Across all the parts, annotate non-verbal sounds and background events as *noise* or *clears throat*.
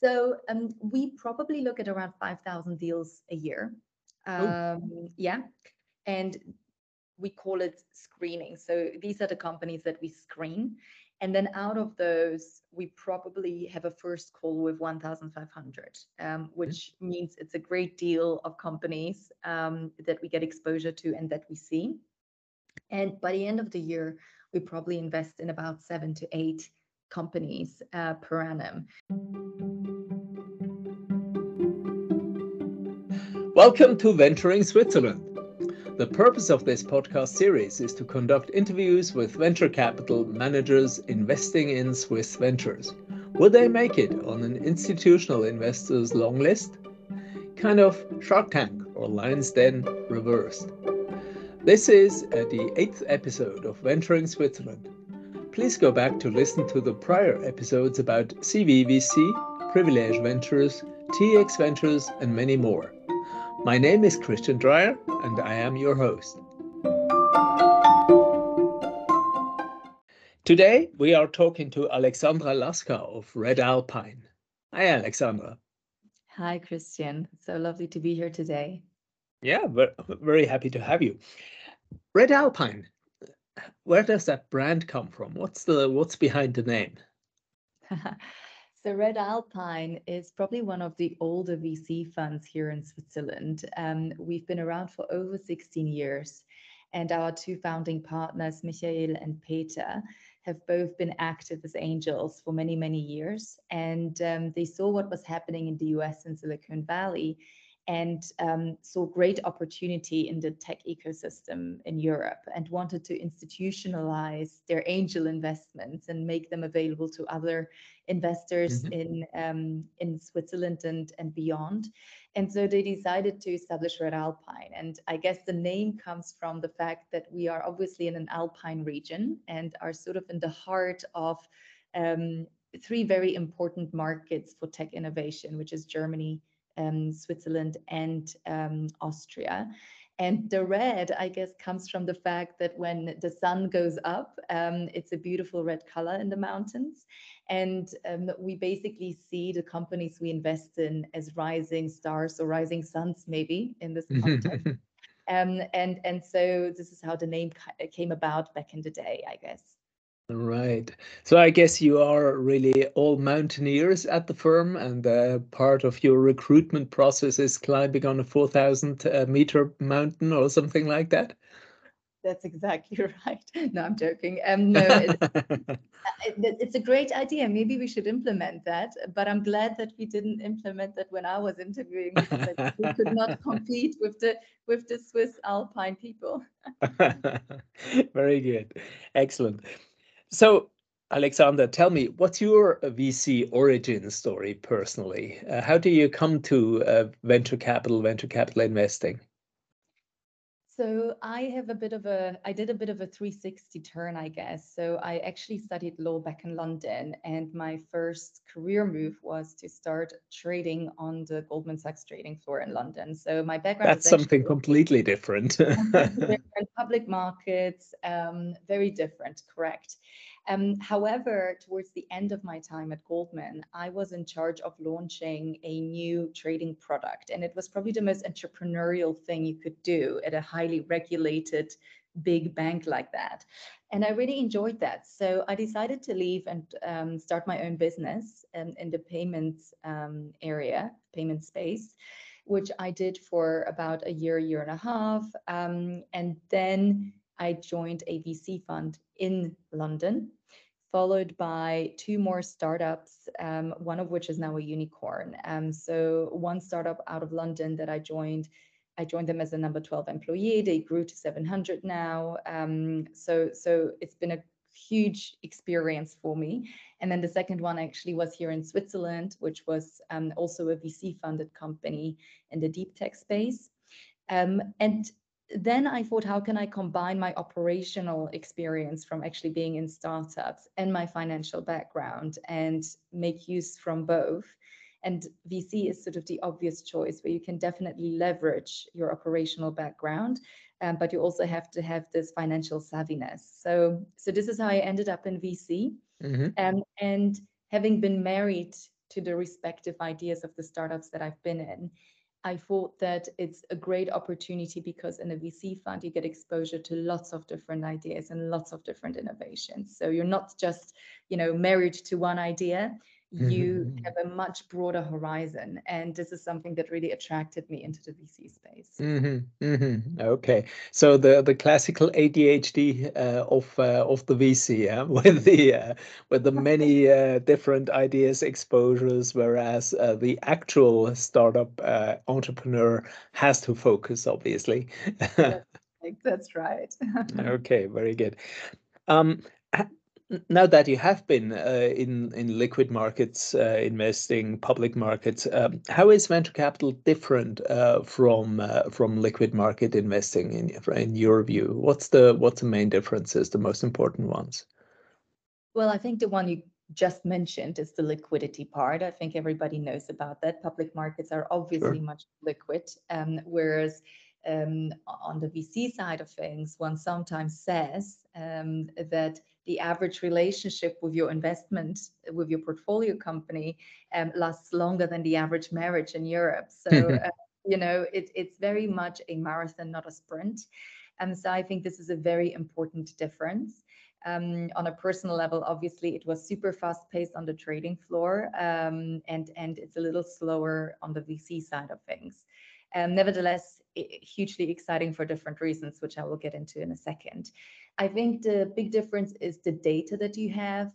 So um, we probably look at around 5,000 deals a year. Um, yeah. And we call it screening. So these are the companies that we screen. And then out of those, we probably have a first call with 1,500, um, which means it's a great deal of companies um, that we get exposure to and that we see. And by the end of the year, we probably invest in about seven to eight companies uh, per annum. Welcome to Venturing Switzerland. The purpose of this podcast series is to conduct interviews with venture capital managers investing in Swiss ventures. Will they make it on an institutional investors long list? Kind of Shark Tank or Lion's Den reversed. This is uh, the eighth episode of Venturing Switzerland. Please go back to listen to the prior episodes about CVVC, Privilege Ventures, TX Ventures, and many more. My name is Christian Dreyer, and I am your host. Today, we are talking to Aleksandra Laska of Redalpine. Hi, Aleksandra. Hi, Christian. So lovely to be here today. Yeah, very happy to have you. Redalpine, where does that brand come from? What's the what's behind the name? *laughs* So Redalpine is probably one of the older VC funds here in Switzerland. Um, we've been around for over 16 years, and our two founding partners, Michael and Peter, have both been active as angels for many, many years. And um, they saw what was happening in the US and Silicon Valley and um, saw great opportunity in the tech ecosystem in Europe and wanted to institutionalize their angel investments and make them available to other investors mm-hmm. in um, in Switzerland and and beyond. And so they decided to establish Redalpine. And I guess the name comes from the fact that we are obviously in an alpine region and are sort of in the heart of um, three very important markets for tech innovation, which is Germany, um, Switzerland, and um, Austria. And the red, I guess, comes from the fact that when the sun goes up, um, it's a beautiful red color in the mountains. And um, we basically see the companies we invest in as rising stars or rising suns, maybe in this context. *laughs* um, and, and so this is how the name came about back in the day, I guess. Right. So I guess you are really all mountaineers at the firm, and uh, part of your recruitment process is climbing on a 4,000 uh, meter mountain or something like that. That's exactly *laughs* right. No, I'm joking. Um, no, it, it, *laughs* it's a great idea. Maybe we should implement that. But I'm glad that we didn't implement that when I was interviewing because we could not *laughs* compete with the with the Swiss Alpine people. Very good, excellent. So, Alexander, tell me, what's your VC origin story personally? Uh, how do you come to uh, venture capital, venture capital investing? So I have a bit of a, I did a bit of a 360 turn, I guess. So I actually studied law back in London, and my first career move was to start trading on the Goldman Sachs trading floor in London. So my background that's something completely different. *laughs* *laughs* different public markets, um, very different, correct. Um, however, towards the end of my time at Goldman, I was in charge of launching a new trading product. And it was probably the most entrepreneurial thing you could do at a highly regulated big bank like that. And I really enjoyed that. So I decided to leave and um, start my own business in, in the payments um, area, payment space, which I did for about a year, year and a half. Um, and then I joined a VC fund in London followed by two more startups, um, one of which is now a unicorn. Um, so one startup out of London that I joined, I joined them as a number 12 employee. They grew to 700 now. Um, so, so it's been a huge experience for me. And then the second one actually was here in Switzerland, which was um, also a VC funded company in the deep tech space. Um, and then I thought, how can I combine my operational experience from actually being in startups and my financial background and make use from both? And VC is sort of the obvious choice where you can definitely leverage your operational background, um, but you also have to have this financial savviness. So, so this is how I ended up in VC. Mm-hmm. Um, and having been married to the respective ideas of the startups that I've been in, I thought that it's a great opportunity because in a VC fund, you get exposure to lots of different ideas and lots of different innovations. So you're not just, you know, married to one idea you mm-hmm. have a much broader horizon and this is something that really attracted me into the vc space mm-hmm. Mm-hmm. okay so the the classical adhd uh, of uh, of the vc yeah? *laughs* with the uh, with the many uh, different ideas exposures whereas uh, the actual startup uh, entrepreneur has to focus obviously *laughs* that's right *laughs* okay very good um, now that you have been uh, in in liquid markets uh, investing public markets um, how is venture capital different uh, from uh, from liquid market investing in in your view? What's the what's the main differences the most important ones? Well i think the one you just mentioned is the liquidity part. I think everybody knows about that. Public markets are obviously sure. much liquid um, whereas um, on the VC side of things, one sometimes says um, that the average relationship with your investment, with your portfolio company, um, lasts longer than the average marriage in Europe. So, *laughs* uh, you know, it, it's very much a marathon, not a sprint. And so I think this is a very important difference. Um, on a personal level, obviously, it was super fast paced on the trading floor, um, and and it's a little slower on the VC side of things. Um, nevertheless, hugely exciting for different reasons, which I will get into in a second. I think the big difference is the data that you have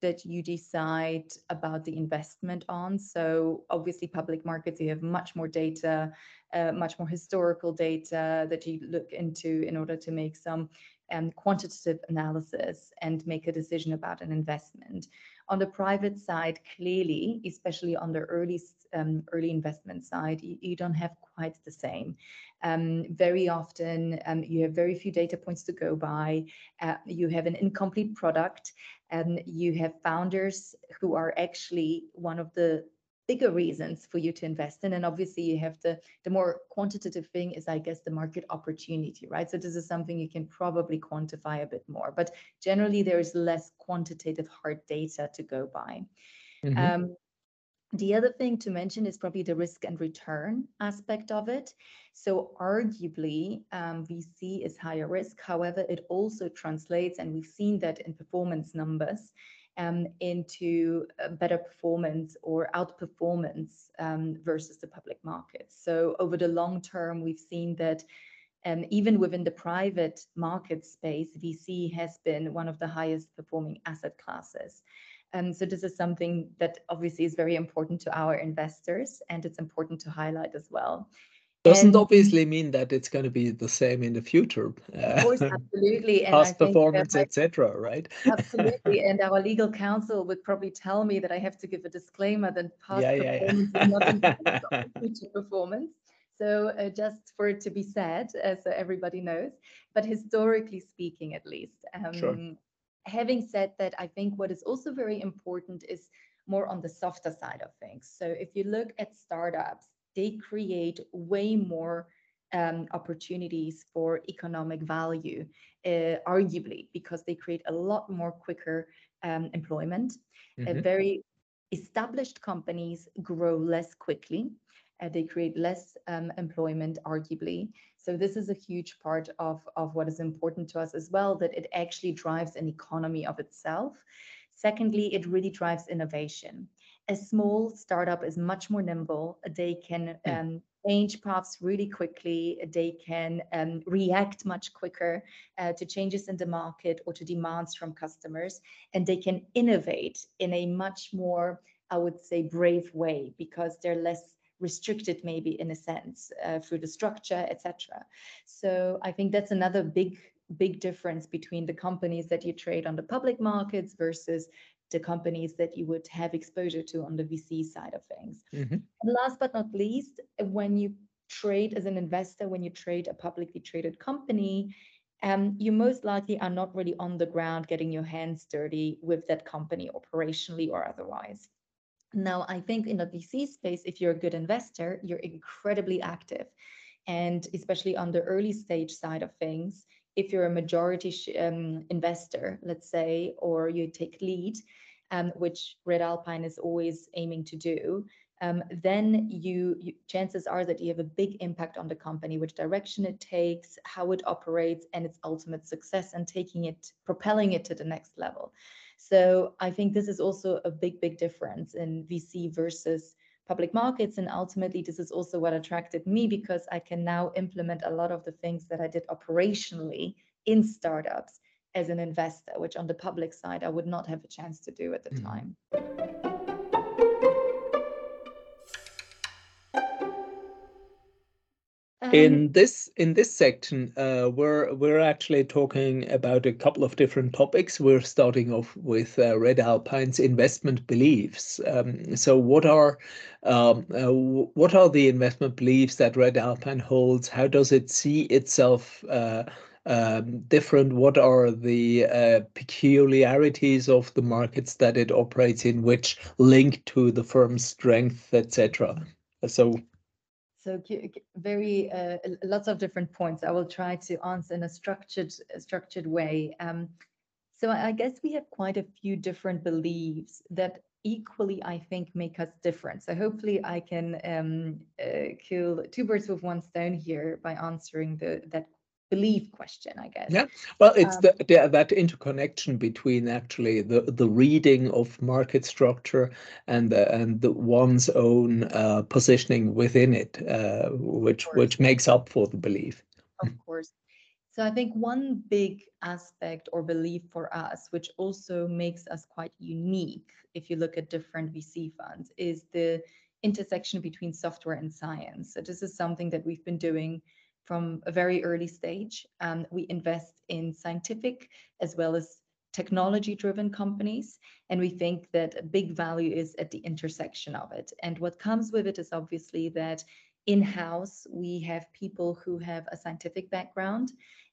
that you decide about the investment on. So obviously public markets, you have much more data, uh, much more historical data that you look into in order to make some um, quantitative analysis and make a decision about an investment. On the private side, clearly, especially on the early um, early investment side, you, you, don't have quite the same. Um, very often, um, you have very few data points to go by. Uh, you have an incomplete product, and you have founders who are actually one of the bigger reasons for you to invest in and obviously you have the the more quantitative thing is i guess the market opportunity right so this is something you can probably quantify a bit more but generally there is less quantitative hard data to go by mm-hmm. um, the other thing to mention is probably the risk and return aspect of it. So, arguably, um, VC is higher risk. However, it also translates, and we've seen that in performance numbers, um, into better performance or outperformance um, versus the public markets. So, over the long term, we've seen that um, even within the private market space, VC has been one of the highest performing asset classes. Um, so this is something that obviously is very important to our investors and it's important to highlight as well. Doesn't and, obviously mean that it's going to be the same in the future. Of course, absolutely. *laughs* And Past performance, etc. Right? absolutely. *laughs* And our legal counsel would probably tell me that I have to give a disclaimer that past yeah, performance yeah. is not *laughs* future performance. So uh, just for it to be said, uh, so everybody knows. But historically speaking, at least, um, sure having said that, I think what is also very important is more on the softer side of things. So if you look at startups, they create way more um, opportunities for economic value, uh, arguably, because they create a lot more quicker um, employment. Mm-hmm. Uh, very established companies grow less quickly. Uh, they create less um, employment, arguably. So this is a huge part of, of what is important to us as well, that it actually drives an economy of itself. Secondly, it really drives innovation. A small startup is much more nimble. They can hmm. um, change paths really quickly. They can um, react much quicker uh, to changes in the market or to demands from customers. And they can innovate in a much more, I would say, brave way because they're less restricted maybe in a sense uh, through the structure etc so i think that's another big big difference between the companies that you trade on the public markets versus the companies that you would have exposure to on the vc side of things mm-hmm. and last but not least when you trade as an investor when you trade a publicly traded company um, you most likely are not really on the ground getting your hands dirty with that company operationally or otherwise now, I think in the VC space, if you're a good investor, you're incredibly active. And especially on the early stage side of things, if you're a majority um, investor, let's say, or you take lead, um, which Redalpine is always aiming to do, um, then you, you, chances are that you have a big impact on the company, which direction it takes, how it operates, and its ultimate success, and taking it, propelling it to the next level. So I think this is also a big, big difference in VC versus public markets. And ultimately, this is also what attracted me because I can now implement a lot of the things that I did operationally in startups as an investor, which on the public side, I would not have a chance to do at the mm. time. In um, this in this section, uh, we're we're actually talking about a couple of different topics. We're starting off with uh, Redalpine's investment beliefs. Um, so, what are um, uh, what are the investment beliefs that Redalpine holds? How does it see itself? Uh, um, different? What are the uh, peculiarities of the markets that it operates in, which link to the firm's strength, etc. So so very uh, lots of different points. I will try to answer in a structured structured way. Um, so I guess we have quite a few different beliefs that equally I think make us different. So hopefully I can um, uh, kill two birds with one stone here by answering the that belief question, I guess. Yeah, well, it's um, the, the, that interconnection between actually the the reading of market structure and the, and the one's own uh, positioning within it, uh, which which makes up for the belief. Of course. So I think one big aspect or belief for us, which also makes us quite unique, if you look at different VC funds, is the intersection between software and science. So this is something that we've been doing from a very early stage. Um, we invest in scientific as well as technology driven companies. And we think that a big value is at the intersection of it. And what comes with it is obviously that in house, we have people who have a scientific background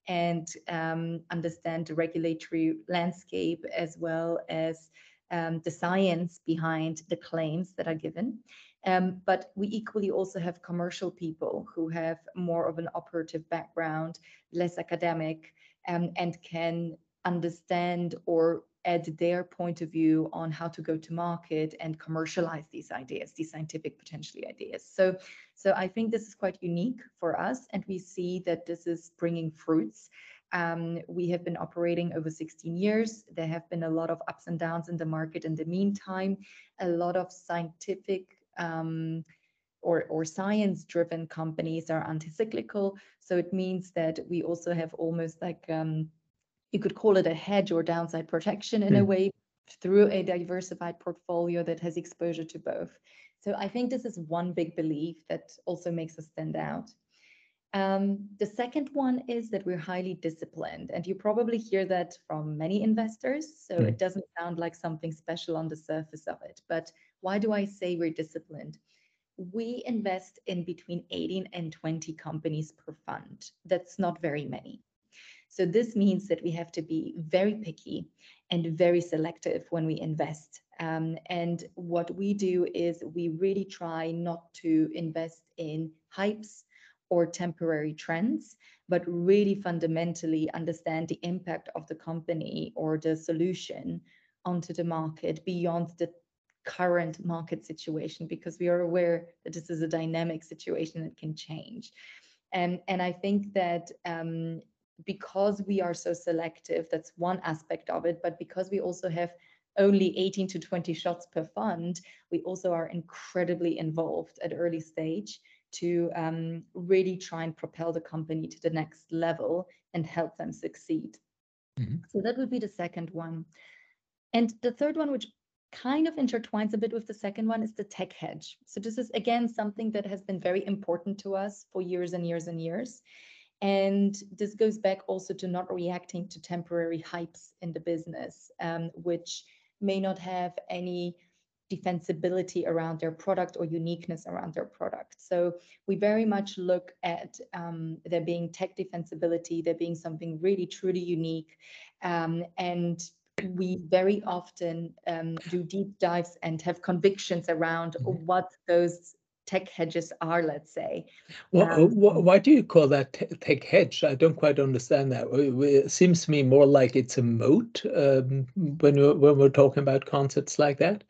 and um, understand the regulatory landscape as well as um, the science behind the claims that are given. Um, but we equally also have commercial people who have more of an operative background, less academic, um, and can understand or add their point of view on how to go to market and commercialize these ideas, these scientific potentially ideas. So, so I think this is quite unique for us, and we see that this is bringing fruits. Um, we have been operating over 16 years. There have been a lot of ups and downs in the market in the meantime, a lot of scientific um, or, or science driven companies are anti-cyclical. So it means that we also have almost like um, you could call it a hedge or downside protection in mm. a hmm. way through a diversified portfolio that has exposure to both. So I think this is one big belief that also makes us stand out. Um, the second one is that we're highly disciplined, and you probably hear that from many investors. So mm. it doesn't sound like something special on the surface of it. But why do I say we're disciplined? We invest in between 18 and 20 companies per fund. That's not very many. So this means that we have to be very picky and very selective when we invest. Um, and what we do is we really try not to invest in hypes or temporary trends, but really fundamentally understand the impact of the company or the solution onto the market beyond the current market situation because we are aware that this is a dynamic situation that can change. And, and I think that um, because we are so selective, that's one aspect of it, but because we also have only 18 to 20 shots per fund, we also are incredibly involved at early stage to um, really try and propel the company to the next level and help them succeed. Mm-hmm. So that would be the second one. And the third one, which kind of intertwines a bit with the second one, is the tech hedge. So this is again something that has been very important to us for years and years and years. And this goes back also to not reacting to temporary hypes in the business, um, which may not have any defensibility around their product or uniqueness around their product. So we very much look at um, there being tech defensibility, there being something really truly unique. Um, and we very often um, do deep dives and have convictions around mm-hmm. what those tech hedges are, let's say. Well, um, why do you call that tech hedge? I don't quite understand that. It seems to me more like it's a moat um, when we're, when we're talking about concepts like that.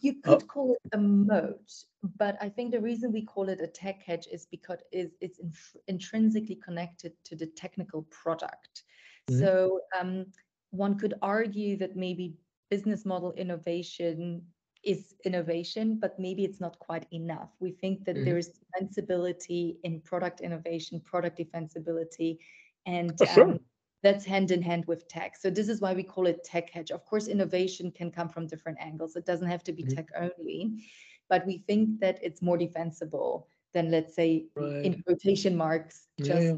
You could oh. call it a moat, but I think the reason we call it a tech hedge is because it's intrinsically connected to the technical product. Mm-hmm. So um, one could argue that maybe business model innovation is innovation, but maybe it's not quite enough. We think that mm-hmm. there is defensibility in product innovation, product defensibility, and oh, sure. um, that's hand in hand with tech. So this is why we call it tech hedge. Of course, innovation can come from different angles. It doesn't have to be mm-hmm. tech only, but we think that it's more defensible than let's say right. in quotation marks just yeah.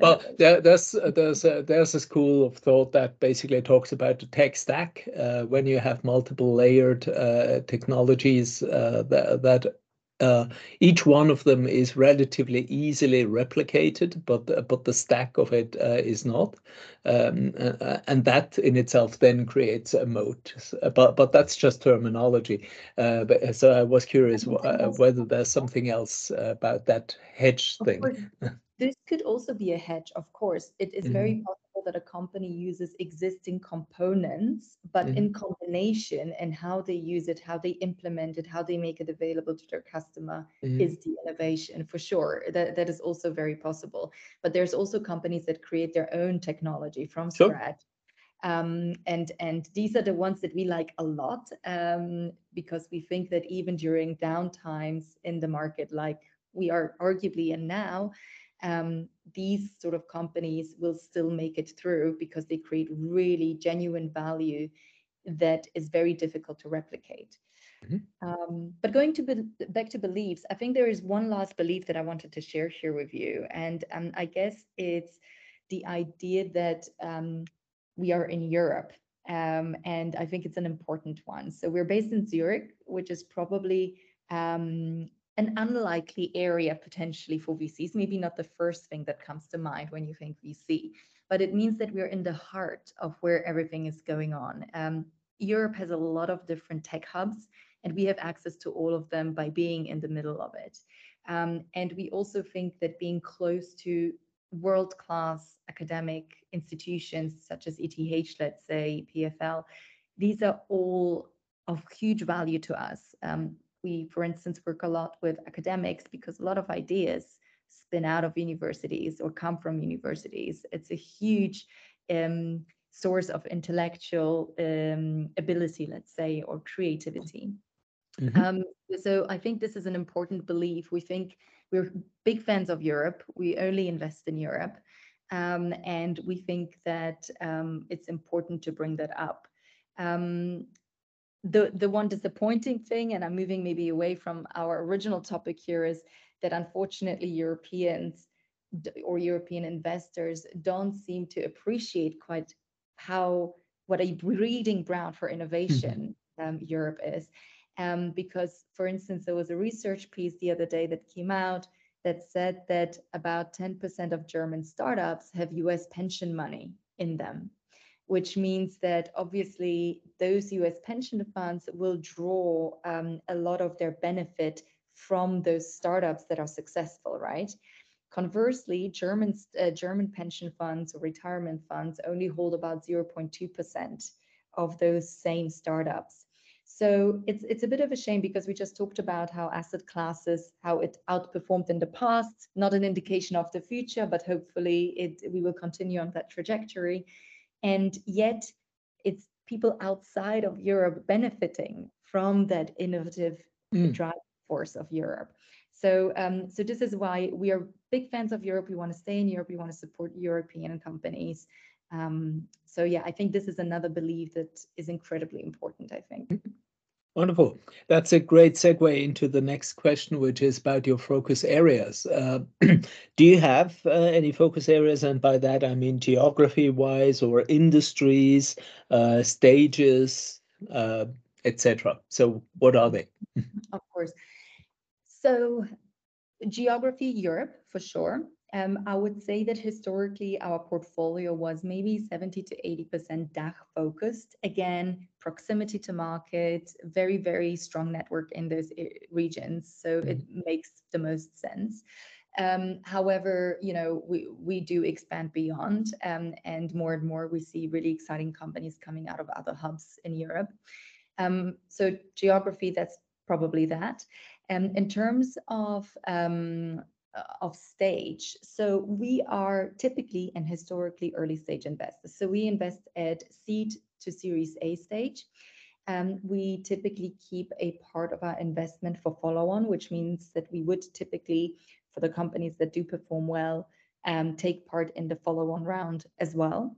Well, there, there's there's a, there's a school of thought that basically talks about the tech stack. Uh, when you have multiple layered uh, technologies uh, that, that uh, each one of them is relatively easily replicated, but but the stack of it uh, is not, um, uh, and that in itself then creates a moat. But but that's just terminology. Uh, but, so I was curious whether there's something else about that hedge thing. *laughs* This could also be a hedge, of course. It is mm-hmm. very possible that a company uses existing components, but mm-hmm. in combination and how they use it, how they implement it, how they make it available to their customer mm-hmm. is the innovation for sure. That, that is also very possible. But there's also companies that create their own technology from sure. scratch. Um, and and these are the ones that we like a lot um, because we think that even during downtimes in the market, like we are arguably in now, um, these sort of companies will still make it through because they create really genuine value that is very difficult to replicate. Mm-hmm. Um, but going to be, back to beliefs, I think there is one last belief that I wanted to share here with you, and um, I guess it's the idea that um, we are in Europe, um, and I think it's an important one. So we're based in Zurich, which is probably um, an unlikely area potentially for VCs, maybe not the first thing that comes to mind when you think VC, but it means that we're in the heart of where everything is going on. Um, Europe has a lot of different tech hubs, and we have access to all of them by being in the middle of it. Um, and we also think that being close to world class academic institutions such as ETH, let's say, EPFL, these are all of huge value to us. Um, we, for instance, work a lot with academics because a lot of ideas spin out of universities or come from universities. It's a huge um, source of intellectual um, ability, let's say, or creativity. Mm-hmm. Um, so I think this is an important belief. We think we're big fans of Europe. We only invest in Europe. Um, and we think that um, it's important to bring that up. Um, the the one disappointing thing, and I'm moving maybe away from our original topic here, is that unfortunately Europeans or European investors don't seem to appreciate quite how what a breeding ground for innovation mm-hmm. um, Europe is. Um, because, for instance, there was a research piece the other day that came out that said that about 10% of German startups have US pension money in them which means that obviously those US pension funds will draw um, a lot of their benefit from those startups that are successful, right? Conversely, German, uh, German pension funds or retirement funds only hold about 0.2% of those same startups. So it's it's a bit of a shame because we just talked about how asset classes, how it outperformed in the past, not an indication of the future, but hopefully it we will continue on that trajectory. And yet, it's people outside of Europe benefiting from that innovative mm. driving force of Europe. So, um, so this is why we are big fans of Europe. We want to stay in Europe. We want to support European companies. Um, so, yeah, I think this is another belief that is incredibly important. I think. Wonderful. That's a great segue into the next question, which is about your focus areas. Uh, *clears throat* do you have uh, any focus areas? And by that, I mean geography wise or industries, uh, stages, uh, etc. So, what are they? of course. So, geography, Europe for sure. Um, I would say that historically our portfolio was maybe 70 to 80% DACH focused. Again, proximity to market, very, very strong network in those eh, regions. So mm-hmm. it makes the most sense. Um, however, you know, we, we do expand beyond um, and more and more we see really exciting companies coming out of other hubs in Europe. Um, so geography, that's probably that. And um, in terms of um, of stage. So we are typically and historically early stage investors. So we invest at seed to Series A stage. Um, we typically keep a part of our investment for follow on, which means that we would typically, for the companies that do perform well, um, take part in the follow on round as well.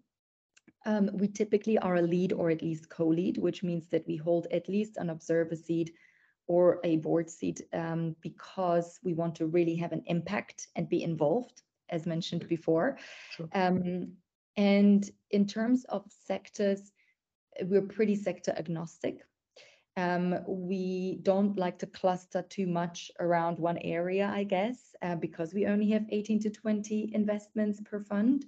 Um, we typically are a lead or at least co lead, which means that we hold at least an observer seat or a board seat um, because we want to really have an impact and be involved, as mentioned before. Sure. Um, and in terms of sectors, we're pretty sector agnostic. Um, we don't like to cluster too much around one area, I guess, uh, because we only have 18 to 20 investments per fund.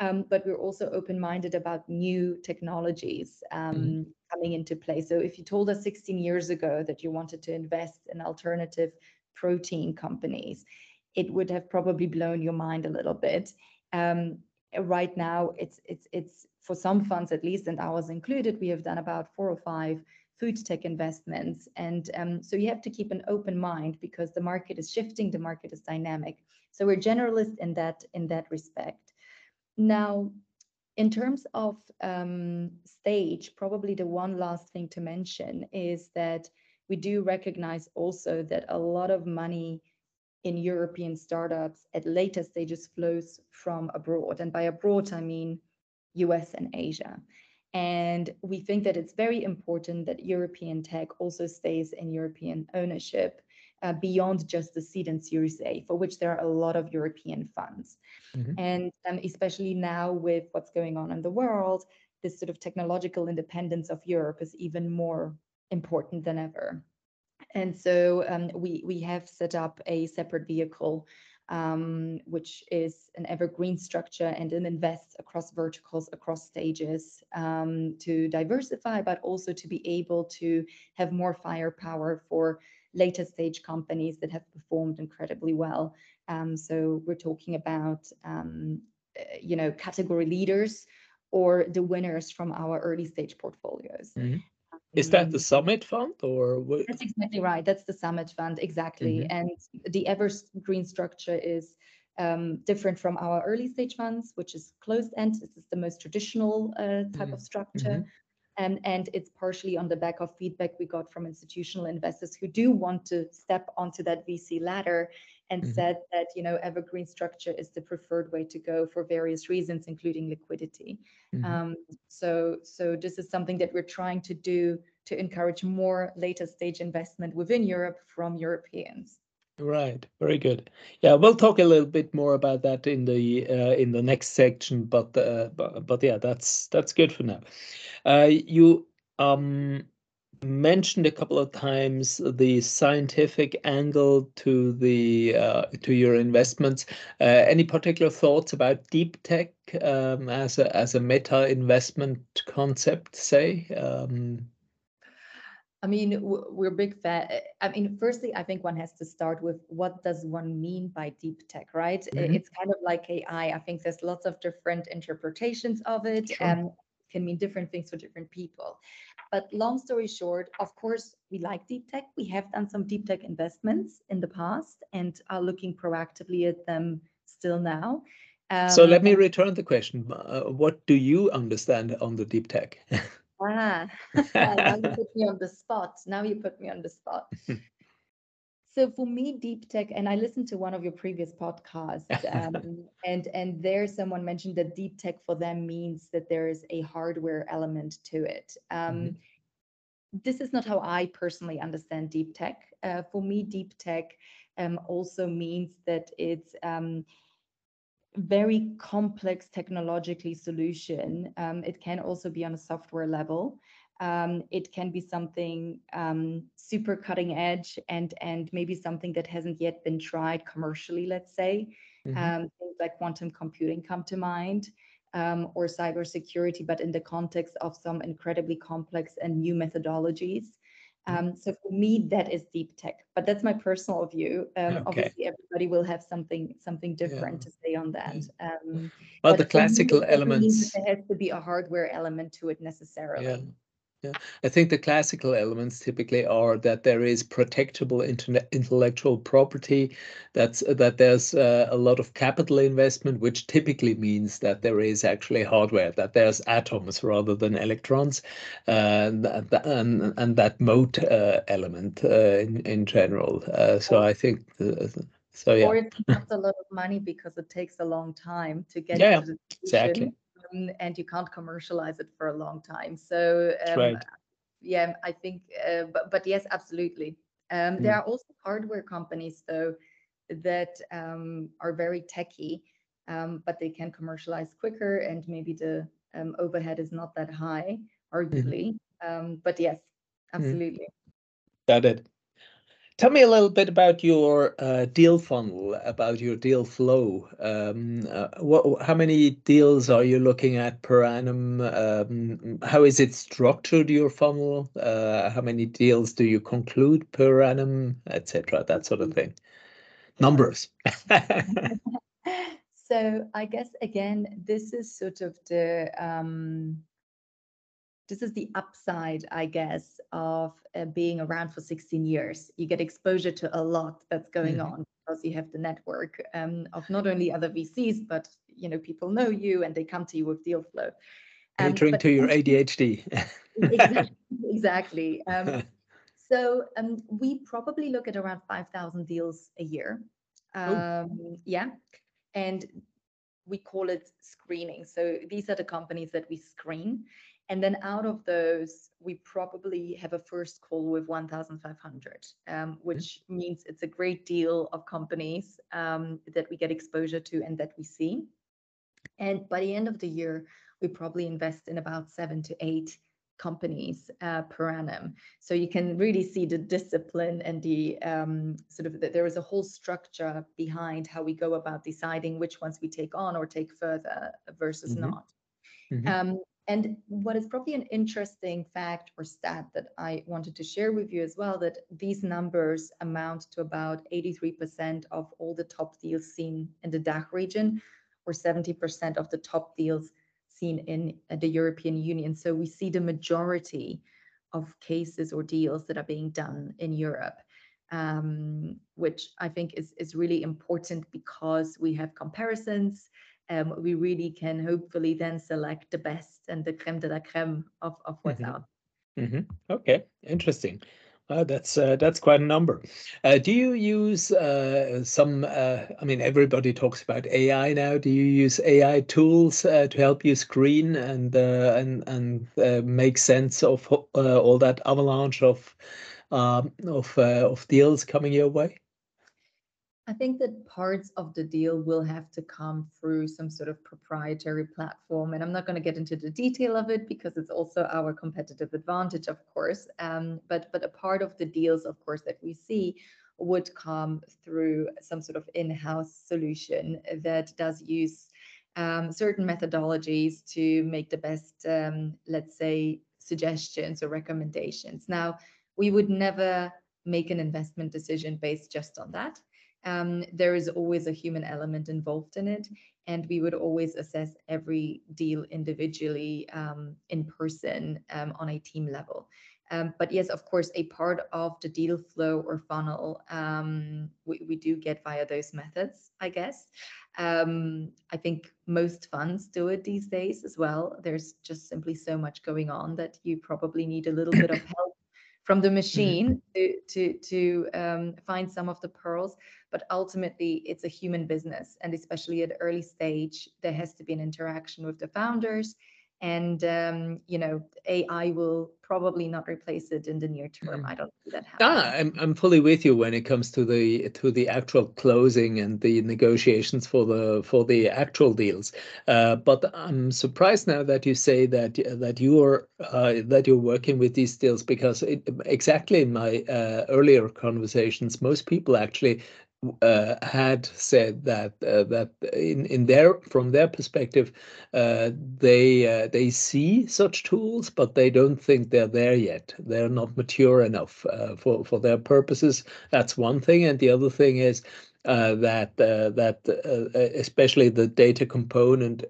Um, but we're also open-minded about new technologies um, mm-hmm. coming into play. So if you told us 16 years ago that you wanted to invest in alternative protein companies, it would have probably blown your mind a little bit. Um, right now, it's it's it's for some funds at least, and ours included, we have done about four or five food tech investments, and um, so you have to keep an open mind because the market is shifting, the market is dynamic. So we're generalist in that in that respect. Now, in terms of um, stage, probably the one last thing to mention is that we do recognize also that a lot of money in European startups at later stages flows from abroad. And by abroad, I mean US and Asia. And we think that it's very important that European tech also stays in European ownership uh, beyond just the seed and Series A, for which there are a lot of European funds. Mm-hmm. And um, especially now with what's going on in the world, this sort of technological independence of Europe is even more important than ever. And so um, we, we have set up a separate vehicle, um, which is an evergreen structure and it invests across verticals, across stages um, to diversify, but also to be able to have more firepower for later stage companies that have performed incredibly well. Um, so we're talking about, um, uh, you know, category leaders or the winners from our early stage portfolios. Mm-hmm. Is that the um, Summit Fund or what? That's exactly right. That's the Summit Fund, exactly. Mm-hmm. And the Evergreen structure is um, different from our early stage funds, which is closed end. This is the most traditional uh, type mm-hmm. of structure. Um, and it's partially on the back of feedback we got from institutional investors who do want to step onto that VC ladder and mm-hmm. said that you know evergreen structure is the preferred way to go for various reasons, including liquidity. Mm-hmm. Um, so so this is something that we're trying to do to encourage more later stage investment within Europe from Europeans. Right, very good. Yeah, we'll talk a little bit more about that in the uh, in the next section, but uh, but, but yeah, that's that's good for now. Uh, you um, mentioned a couple of times the scientific angle to the uh, to your investments. Uh, any particular thoughts about deep tech um, as a as a meta investment concept? Say. Um, I mean, we're big fan. I mean, firstly, I think one has to start with what does one mean by deep tech, right? Mm-hmm. It's kind of like AI. I think there's lots of different interpretations of it, sure. and can mean different things for different people. But long story short, of course, we like deep tech. We have done some deep tech investments in the past and are looking proactively at them still now. Um, so let me return the question. Uh, what do you understand on the deep tech? *laughs* ah, *laughs* *laughs* now you put me on the spot. Now you put me on the spot. *laughs* So for me, deep tech, and I listened to one of your previous podcasts, um, and and there someone mentioned that deep tech for them means that there is a hardware element to it. Um, mm-hmm. This is not how I personally understand deep tech. Uh, for me, deep tech um, also means that it's um, very complex technologically solution. Um, it can also be on a software level. Um, it can be something um, super cutting edge and and maybe something that hasn't yet been tried commercially, let's say. Mm-hmm. Um, things like quantum computing come to mind, um, or cybersecurity, but in the context of some incredibly complex and new methodologies. Mm-hmm. Um, so for me, that is deep tech, but that's my personal view. Um, okay. Obviously, everybody will have something something different yeah. to say on that. Um, well, the classical elements. There has to be a hardware element to it necessarily. Yeah. I think the classical elements typically are that there is protectable intellectual property, that's that there's uh, a lot of capital investment, which typically means that there is actually hardware, that there's atoms rather than electrons, uh, and and, and that moat uh, element uh, in in general. Uh, so I think. The, so yeah. Or it costs a lot of money because it takes a long time to get yeah, exactly um, and you can't commercialize it for a long time. So um, right. yeah, I think, uh, but but yes, absolutely. Um, mm. There are also hardware companies though that um, are very techy, um, but they can commercialize quicker, and maybe the um, overhead is not that high, arguably. Mm. but yes, mm. absolutely. Got it. Tell me a little bit about your uh, deal funnel, about your deal flow. Um, uh, what, how many deals are you looking at per annum? Um, how is it structured, your funnel? Uh, how many deals do you conclude per annum, etc. That sort of thing. Numbers. *laughs* *laughs* so I guess again, this is sort of the um, this is the upside, I guess, of uh, being around for 16 years. You get exposure to a lot that's going mm. on because you have the network um, of not only other VCs, but you know people know you and they come to you with deal flow. Um, Catering to your ADHD. *laughs* exactly. *laughs* exactly. Um, *laughs* so um, we probably look at around 5,000 deals a year. Um, yeah, and we call it screening. So these are the companies that we screen. And then out of those, we probably have a first call with 1,500, um, mm-hmm. which means it's a great deal of companies um, that we get exposure to and that we see. And by the end of the year, we probably invest in about seven to eight companies uh, per annum. So you can really see the discipline and the um, sort of that there is a whole structure behind how we go about deciding which ones we take on or take further versus mm-hmm. not. Mm-hmm. Um, and what is probably an interesting fact or stat that I wanted to share with you as well, that these numbers amount to about 83% of all the top deals seen in the DACH region, or 70% of the top deals seen in uh, the European Union. So we see the majority of cases or deals that are being done in Europe. Um, which I think is, is really important because we have comparisons um, we really can hopefully then select the best and the creme de la creme of, of what's mm-hmm. out. Mm-hmm. Okay, interesting. Uh, that's uh, that's quite a number. Uh, do you use uh, some? Uh, I mean, everybody talks about AI now. Do you use AI tools uh, to help you screen and and and make sense of all that avalanche of um, of of deals coming your way? I think that parts of the deal will have to come through some sort of proprietary platform. And I'm not going to get into the detail of it because it's also our competitive advantage, of course. Um, but, but a part of the deals, of course, that we see would come through some sort of in house solution that does use um, certain methodologies to make the best, um, let's say, suggestions or recommendations. Now, we would never make an investment decision based just on that um, there is always a human element involved in it. And we would always assess every deal individually um, in person um, on a team level. Um, but yes, of course, a part of the deal flow or funnel um, we, we do get via those methods, I guess. Um, I think most funds do it these days as well. There's just simply so much going on that you probably need a little bit of *coughs* help from the mm-hmm. machine to to to um, find some of the pearls. But ultimately it's a human business. And especially at early stage there has to be an interaction with the founders and um, you know AI will probably not replace it in the near term. Mm. I don't see that happen. Ah, I'm I'm fully with you when it comes to the to the actual closing and the negotiations for the for the actual deals. Uh, but I'm surprised now that you say that that you're uh, that you're working with these deals because it, exactly in my uh, earlier conversations, most people actually uh, had said that uh, that in in their from their perspective uh, they uh, they see such tools but they don't think they're there yet. They're not mature enough uh, for for their purposes. That's one thing. And the other thing is uh, that that especially the data component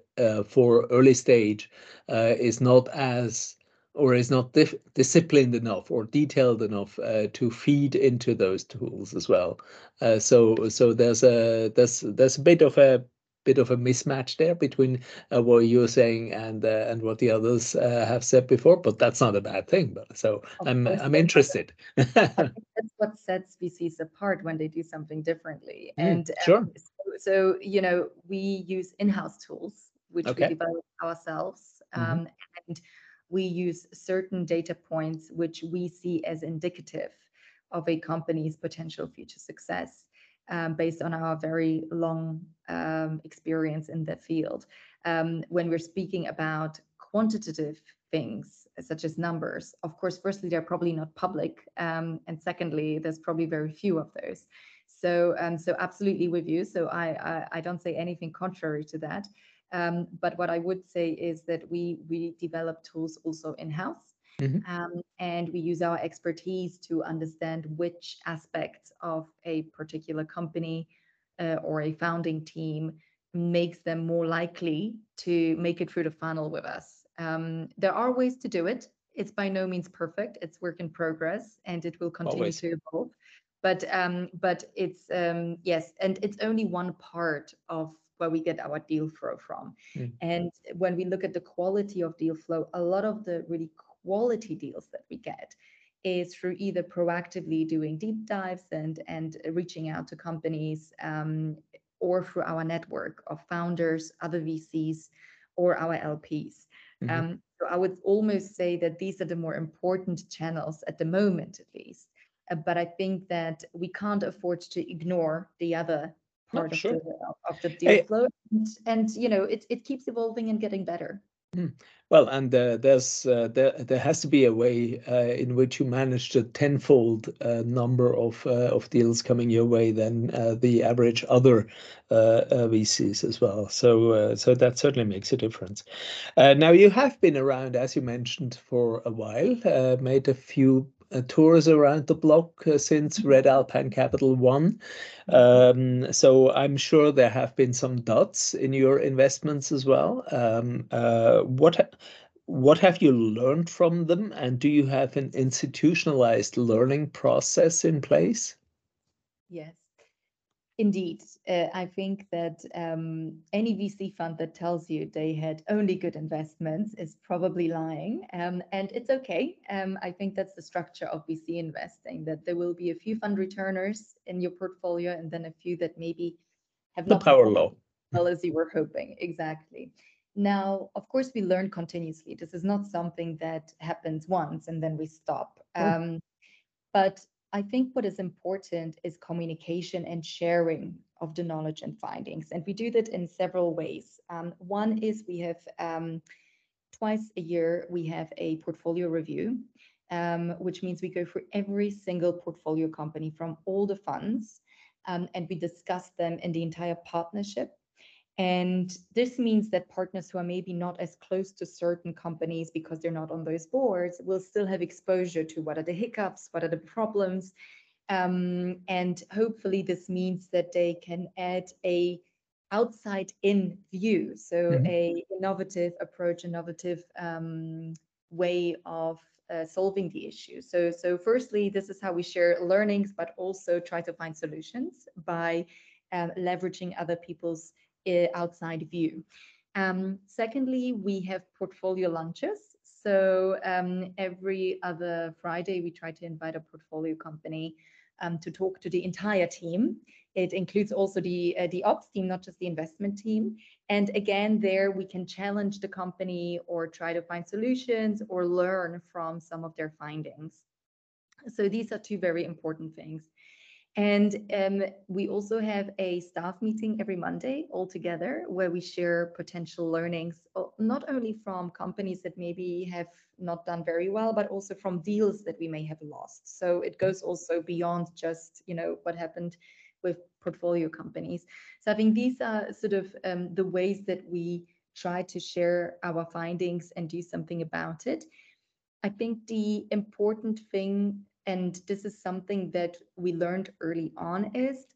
for early stage is not as or is not disciplined enough or detailed enough uh, to feed into those tools as well. Uh, so so there's a there's there's a bit of a bit of a mismatch there between uh, what you're saying and uh, and what the others uh, have said before. But that's not a bad thing. But so of I'm I'm interested. *laughs* that's what sets VCs apart when they do something differently. Mm, and sure. Um, so, so, you know we use in-house tools which okay. we develop ourselves. Mm-hmm. Um, and we use certain data points which we see as indicative of a company's potential future success um, based on our very long um, experience in the field. Um, when we're speaking about quantitative things such as numbers, of course, firstly, they're probably not public. Um, and secondly, there's probably very few of those. So, um, so absolutely with you. So I, I, I don't say anything contrary to that. Um, but what I would say is that we we develop tools also in house. Mm-hmm. Um, and we use our expertise to understand which aspects of a particular company uh, or a founding team makes them more likely to make it through the funnel with us. Um, there are ways to do it. It's by no means perfect. It's work in progress, and it will continue Always. to evolve. But um, but it's um, yes, and it's only one part of where we get our deal flow from. Mm. And when we look at the quality of deal flow, a lot of the really quality deals that we get is through either proactively doing deep dives and and reaching out to companies um, or through our network of founders, other VCs, or our LPs. Mm-hmm. Um, so I would almost say that these are the more important channels at the moment, at least. Uh, but I think that we can't afford to ignore the other part of, sure. the, of the deal hey. flow and, and, you know it, it keeps evolving and getting better hmm. well and uh, there's uh, there, there has to be a way uh, in which you manage the tenfold uh, number of uh, of deals coming your way than uh, the average other VCs as well so so that certainly makes a difference now you have been around as you mentioned for a while made a few tours around the block uh, since mm-hmm. Redalpine Capital One. Um, so I'm sure there have been some dots in your investments as well. Um, uh, what what have you learned from them, and do you have an institutionalized learning process in place? Yes. Indeed, uh, I think that um, any VC fund that tells you they had only good investments is probably lying, um, and it's okay. Um, I think that's the structure of VC investing: that there will be a few fund returners in your portfolio, and then a few that maybe have the not power low well as you were hoping. Exactly. Now, of course, we learn continuously. This is not something that happens once and then we stop. Um, but I think what is important is communication and sharing of the knowledge and findings. And we do that in several ways. Um, one is we have um, twice a year, we have a portfolio review, um, which means we go through every single portfolio company from all the funds um, and we discuss them in the entire partnership and this means that partners who are maybe not as close to certain companies because they're not on those boards will still have exposure to what are the hiccups, what are the problems. Um, and hopefully this means that they can add a outside in view. So mm-hmm. a innovative approach, innovative um, way of uh, solving the issue. So, so firstly, this is how we share learnings, but also try to find solutions by uh, leveraging other people's outside view. Um, secondly, we have portfolio lunches. So um, every other Friday, we try to invite a portfolio company um, to talk to the entire team. It includes also the uh, the ops team, not just the investment team. And again, there we can challenge the company or try to find solutions or learn from some of their findings. So these are two very important things. And um, we also have a staff meeting every Monday all together where we share potential learnings, not only from companies that maybe have not done very well, but also from deals that we may have lost. So it goes also beyond just, you know, what happened with portfolio companies. So I think these are sort of um, the ways that we try to share our findings and do something about it. I think the important thing, and this is something that we learned early on, is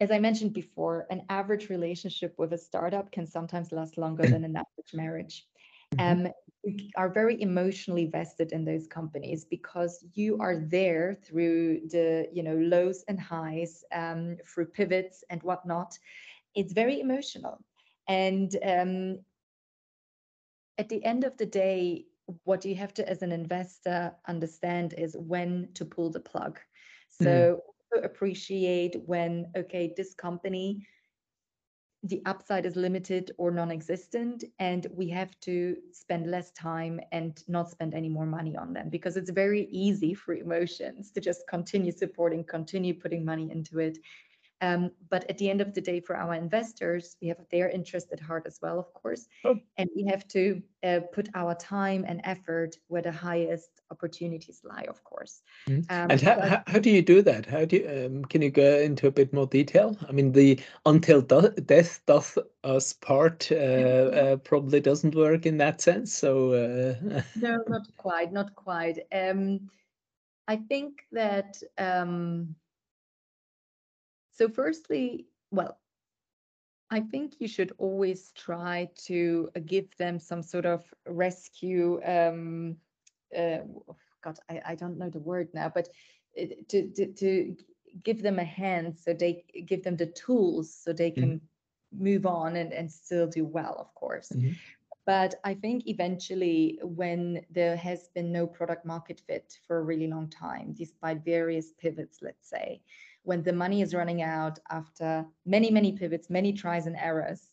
as I mentioned before, an average relationship with a startup can sometimes last longer than an average marriage. Mm-hmm. Um, we are very emotionally vested in those companies because you are there through the you know lows and highs, um, through pivots and whatnot. It's very emotional, and um, at the end of the day, what you have to, as an investor, understand is when to pull the plug. So mm. appreciate when okay, this company the upside is limited or non-existent and we have to spend less time and not spend any more money on them because it's very easy for emotions to just continue supporting continue putting money into it um, but at the end of the day, for our investors, we have their interest at heart as well, of course. Oh. And we have to uh, put our time and effort where the highest opportunities lie, of course. Mm. Um, and how, how, how, do you do that? How do you, um, can you go into a bit more detail? I mean, the until do- death doth us part uh, uh, probably doesn't work in that sense. So uh, *laughs* no, not quite, not quite. Um, I think that. Um, so, firstly, well, I think you should always try to uh, give them some sort of rescue. Um, uh, God, I, I don't know the word now, but uh, to, to, to give them a hand so they give them the tools so they mm-hmm. can mm-hmm. move on and, and still do well, of course. Mm-hmm. But I think eventually, when there has been no product market fit for a really long time, despite various pivots, let's say, when the money is running out after many, many pivots, many tries and errors,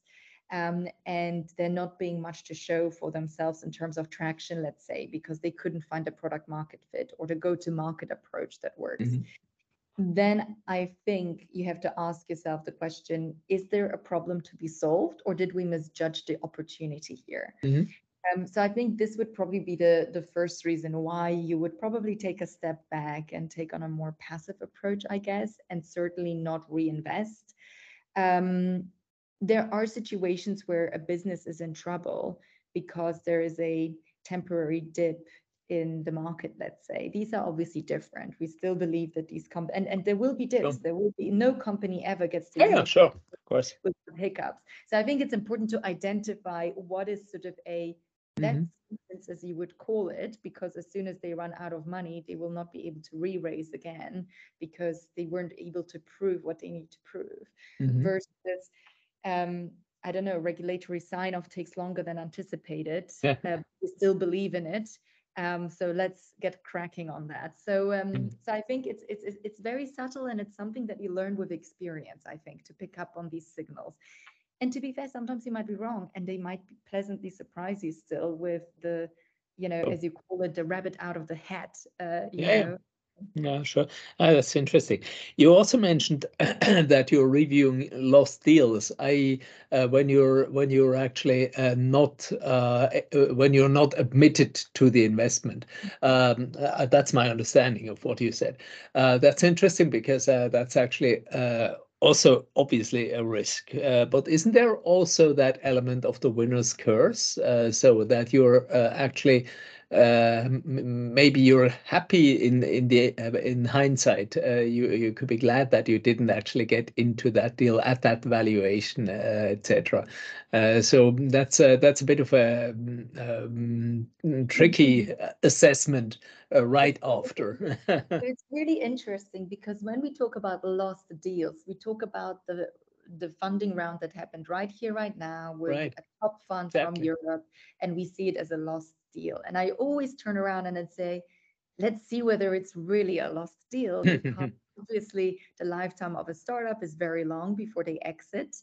um, and they're not being much to show for themselves in terms of traction, let's say, because they couldn't find a product market fit or the go to market approach that works. Mm-hmm. Then I think you have to ask yourself the question is there a problem to be solved, or did we misjudge the opportunity here? Mm-hmm. Um, so I think this would probably be the the first reason why you would probably take a step back and take on a more passive approach, I guess, and certainly not reinvest. Um, there are situations where a business is in trouble because there is a temporary dip in the market let's say. These are obviously different. We still believe that these come and, and there will be dips. There will be no company ever gets to yeah, yeah sure. Of course. with hiccups. So i think it's important to identify what is sort of a that's mm-hmm. as you would call it, because as soon as they run out of money, they will not be able to re-raise again because they weren't able to prove what they need to prove. Mm-hmm. Versus, um, I don't know, regulatory sign off takes longer than anticipated. Yeah. Uh, we still believe in it. Um, so let's get cracking on that. So, um, mm-hmm. so I think it's it's it's very subtle and it's something that you learn with experience. I think to pick up on these signals. And to be fair, sometimes you might be wrong and they might pleasantly surprise you still with the, you know, oh. as you call it, the rabbit out of the hat. Uh, yeah. Know. Yeah, sure. Ah, that's interesting. You also mentioned *clears throat* that you're reviewing lost deals. I uh, when you're when you're actually uh, not uh, uh when you're not admitted to the investment. Um, uh, that's my understanding of what you said. Uh, that's interesting because that's actually also obviously a risk. Uh, but isn't there also that element of the winner's curse? Uh, so that you're uh, actually maybe you're happy in in the uh, in hindsight. Uh, you you could be glad that you didn't actually get into that deal at that valuation, etc. so that's a, that's a bit of a um, tricky mm-hmm. assessment right after. *laughs* it's really interesting because when we talk about lost deals, we talk about the the funding round that happened right here, right now, with right. a top fund exactly. from Europe, and we see it as a lost deal. And I always turn around and I say, let's see whether it's really a lost deal. *laughs* Obviously, the lifetime of a startup is very long before they exit.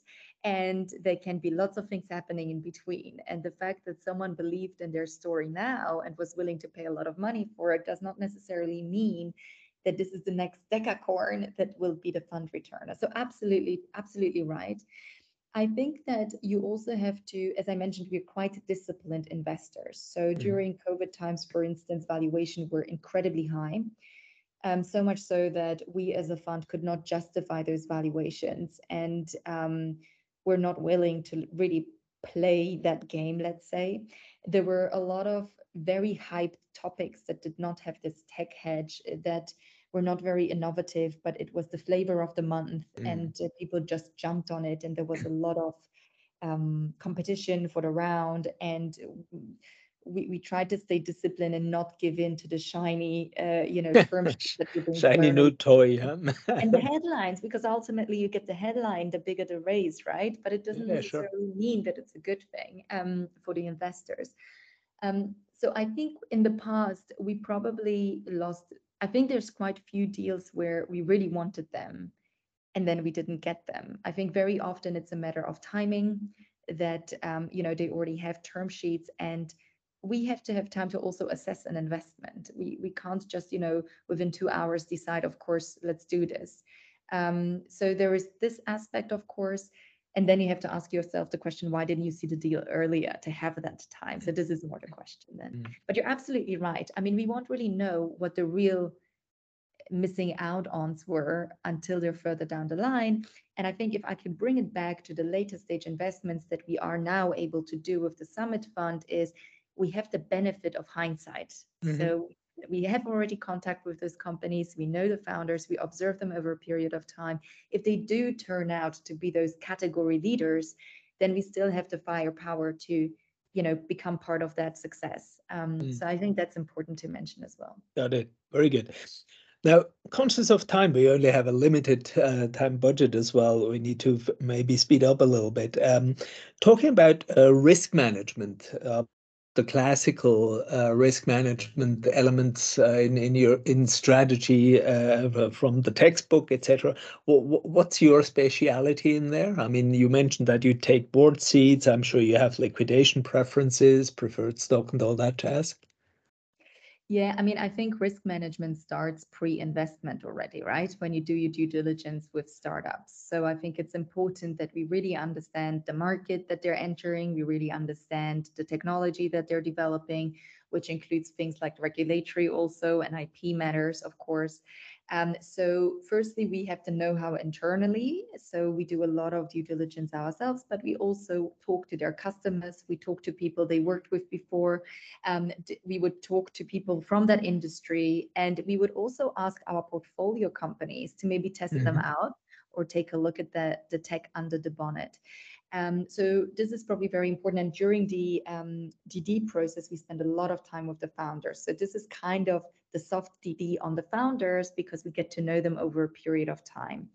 And there can be lots of things happening in between. And the fact that someone believed in their story now and was willing to pay a lot of money for it does not necessarily mean that this is the next decacorn that will be the fund returner. So absolutely, absolutely right. I think that you also have to, as I mentioned, we're quite disciplined investors. So mm-hmm. during COVID times, for instance, valuation were incredibly high. Um, so much so that we as a fund could not justify those valuations and um, we're not willing to really play that game, let's say. There were a lot of very hyped topics that did not have this tech hedge that were not very innovative, but it was the flavor of the month mm. and uh, people just jumped on it and there was a lot of um, competition for the round and we, we tried to stay disciplined and not give in to the shiny, uh, you know, *laughs* shiny new toy, huh? and the *laughs* headlines, because ultimately you get the headline, the bigger the raise, right? But it doesn't yeah, necessarily sure. mean that it's a good thing um, for the investors. Um, so I think in the past we probably lost. I think there's quite a few deals where we really wanted them, and then we didn't get them. I think very often it's a matter of timing that um, you know they already have term sheets and we have to have time to also assess an investment. We we can't just you know within two hours decide. Of course, let's do this. Um, so there is this aspect, of course, and then you have to ask yourself the question: Why didn't you see the deal earlier to have that time? So this is more the question then. Mm. But you're absolutely right. I mean, we won't really know what the real missing out ons were until they're further down the line. And I think if I can bring it back to the later stage investments that we are now able to do with the Summit Fund, is we have the benefit of hindsight. Mm-hmm. So we have already contact with those companies. We know the founders. We observe them over a period of time. If they do turn out to be those category leaders, then we still have the firepower to, you know, become part of that success. Um, mm. So I think that's important to mention as well. Got it. Very good. Now, conscious of time, we only have a limited uh, time budget as well. We need to maybe speed up a little bit. Um, talking about uh, risk management, uh, the classical uh, risk management elements uh, in in your in strategy uh, from the textbook, etc. what's your speciality in there? I mean, you mentioned that you take board seats. I'm sure you have liquidation preferences, preferred stock, and all that jazz. Yeah, I mean, I think risk management starts pre-investment already, right? When you do your due diligence with startups. So I think it's important that we really understand the market that they're entering, we really understand the technology that they're developing, which includes things like regulatory also and IP matters, of course. Um, so firstly, we have the know-how internally. So we do a lot of due diligence ourselves, but we also talk to their customers. We talk to people they worked with before. Um, we would talk to people from that industry, and we would also ask our portfolio companies to maybe test mm-hmm. them out or take a look at the, the tech under the bonnet. Um, so this is probably very important. And during the um, DD process, we spend a lot of time with the founders. So this is kind of the soft DD on the founders because we get to know them over a period of time.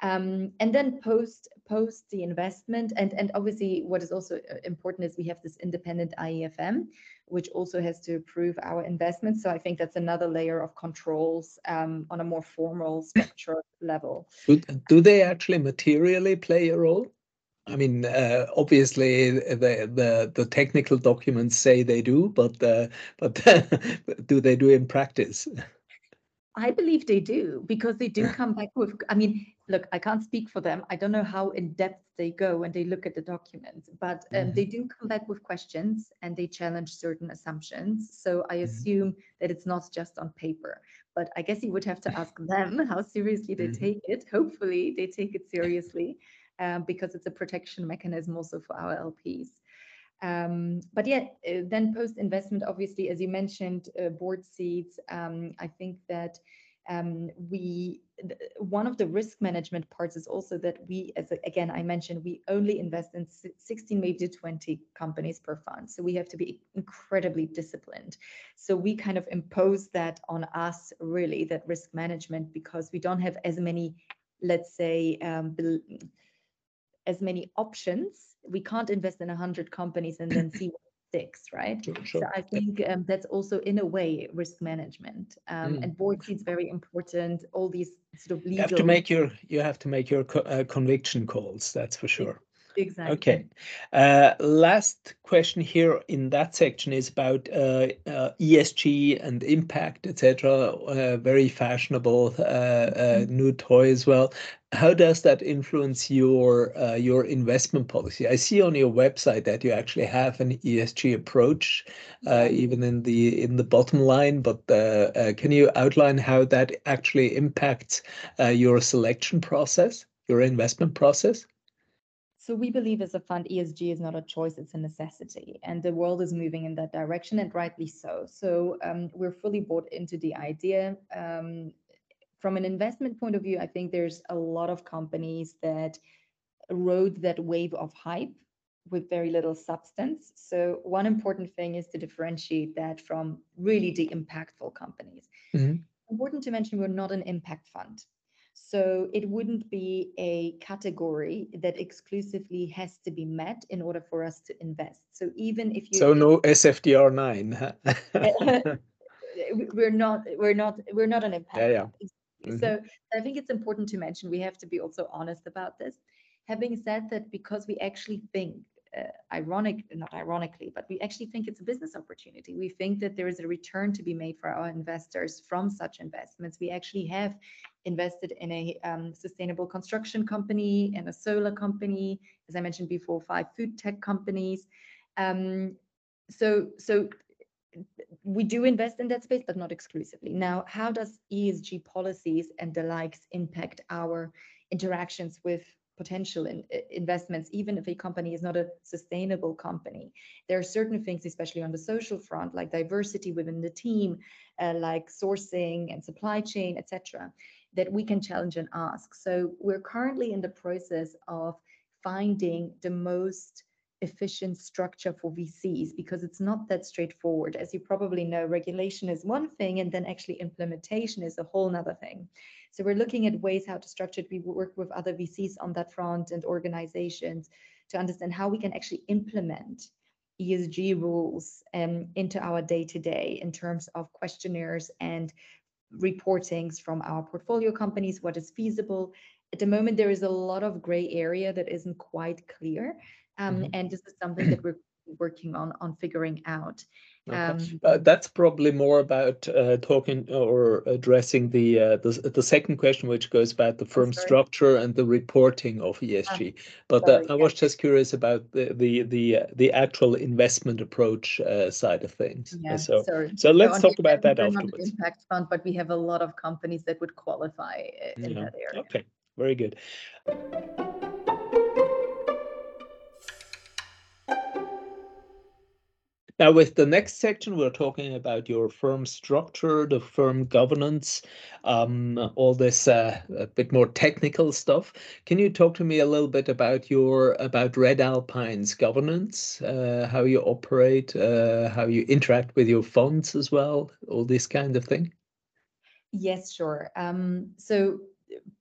Um, and then post post the investment and and obviously what is also uh, important is we have this independent AIFM which also has to approve our investments so I think that's another layer of controls um, on a more formal *laughs* structure level. Do, do they actually materially play a role? I mean, uh, obviously, the, the the technical documents say they do, but uh, but *laughs* do they do in practice? I believe they do because they do come back with. I mean, look, I can't speak for them. I don't know how in depth they go when they look at the documents, but um, mm-hmm. they do come back with questions and they challenge certain assumptions. So I mm-hmm. assume mm-hmm. that it's not just on paper. But I guess you would have to ask them how seriously they mm-hmm. take it. Hopefully, they take it seriously um, because it's a protection mechanism also for our LPs. Um, but yeah, uh, then post investment, obviously, as you mentioned, uh, board seats. Um, I think that um, we one of the risk management parts is also that we, as again I mentioned, we only invest in 16 maybe 20 companies per fund. So we have to be incredibly disciplined. So we kind of impose that on us, really, that risk management because we don't have as many, let's say. Um, as many options. We can't invest in 100 companies and then see what sticks, right? Sure, sure. So I think um, that's also, in a way, risk management. Um, mm. And board seats very important. All these sort of legal. You have to make your you have to make your co- uh, conviction calls. That's for sure. Exactly. Okay. Uh, last question here in that section is about uh, uh, ESG and impact, etc. Uh, very fashionable uh, uh, Mhm. new toy as well. How does that influence your uh, your investment policy? I see on your website that you actually have an ESG approach, uh, Yeah. even in the in the bottom line. But uh, can you outline how that actually impacts your selection process, your investment process? So we believe as a fund, ESG is not a choice, it's a necessity. And the world is moving in that direction, and rightly so. So um, we're fully bought into the idea. Um, From an investment point of view, I think there's a lot of companies that rode that wave of hype with very little substance. So one important thing is to differentiate that from really the impactful companies. Mm-hmm. Important to mention, we're not an impact fund. So it wouldn't be a category that exclusively has to be met in order for us to invest. So even if you So no SFDR nine. *laughs* *laughs* we're not we're not we're not an impact. Yeah, yeah. Mm-hmm. So I think it's important to mention we have to be also honest about this. Having said that, because we actually think uh, ironic, not ironically, but we actually think it's a business opportunity. We think that there is a return to be made for our investors from such investments. We actually have invested in a um, sustainable construction company and a solar company, as I mentioned before, five food tech companies. Um, so, so we do invest in that space, but not exclusively. Now, how does ESG policies and the likes impact our interactions with potential in, investments, even if a company is not a sustainable company. There are certain things, especially on the social front, like diversity within the team, uh, like sourcing and supply chain, etc., that we can challenge and ask. So we're currently in the process of finding the most efficient structure for VCs because it's not that straightforward. As you probably know, regulation is one thing, and then actually implementation is a whole nother thing. So we're looking at ways how to structure it. We work with other VCs on that front and organizations to understand how we can actually implement ESG rules um, into our day to day in terms of questionnaires and reportings from our portfolio companies, what is feasible. At the moment, there is a lot of gray area that isn't quite clear. Um, mm-hmm. And this is something that *clears throat* we're working on on figuring out. Okay. Um, uh, that's probably more about uh, talking or addressing the, uh, the, the second question, which goes about the firm structure and the reporting of ESG. Ah, but uh, sorry, I was just curious about the the the, uh, the actual investment approach uh, side of things. Yeah, so sorry. so let's so talk about that afterwards. Impact fund, but we have a lot of companies that would qualify in yeah. that area. Okay, very good. Now, with the next section, we're talking about your firm structure, the firm governance, um, all this uh, a bit more technical stuff. Can you talk to me a little bit about your about Redalpine's governance, uh, how you operate, uh, how you interact with your funds as well, all this kind of thing? Yes, sure. Um, so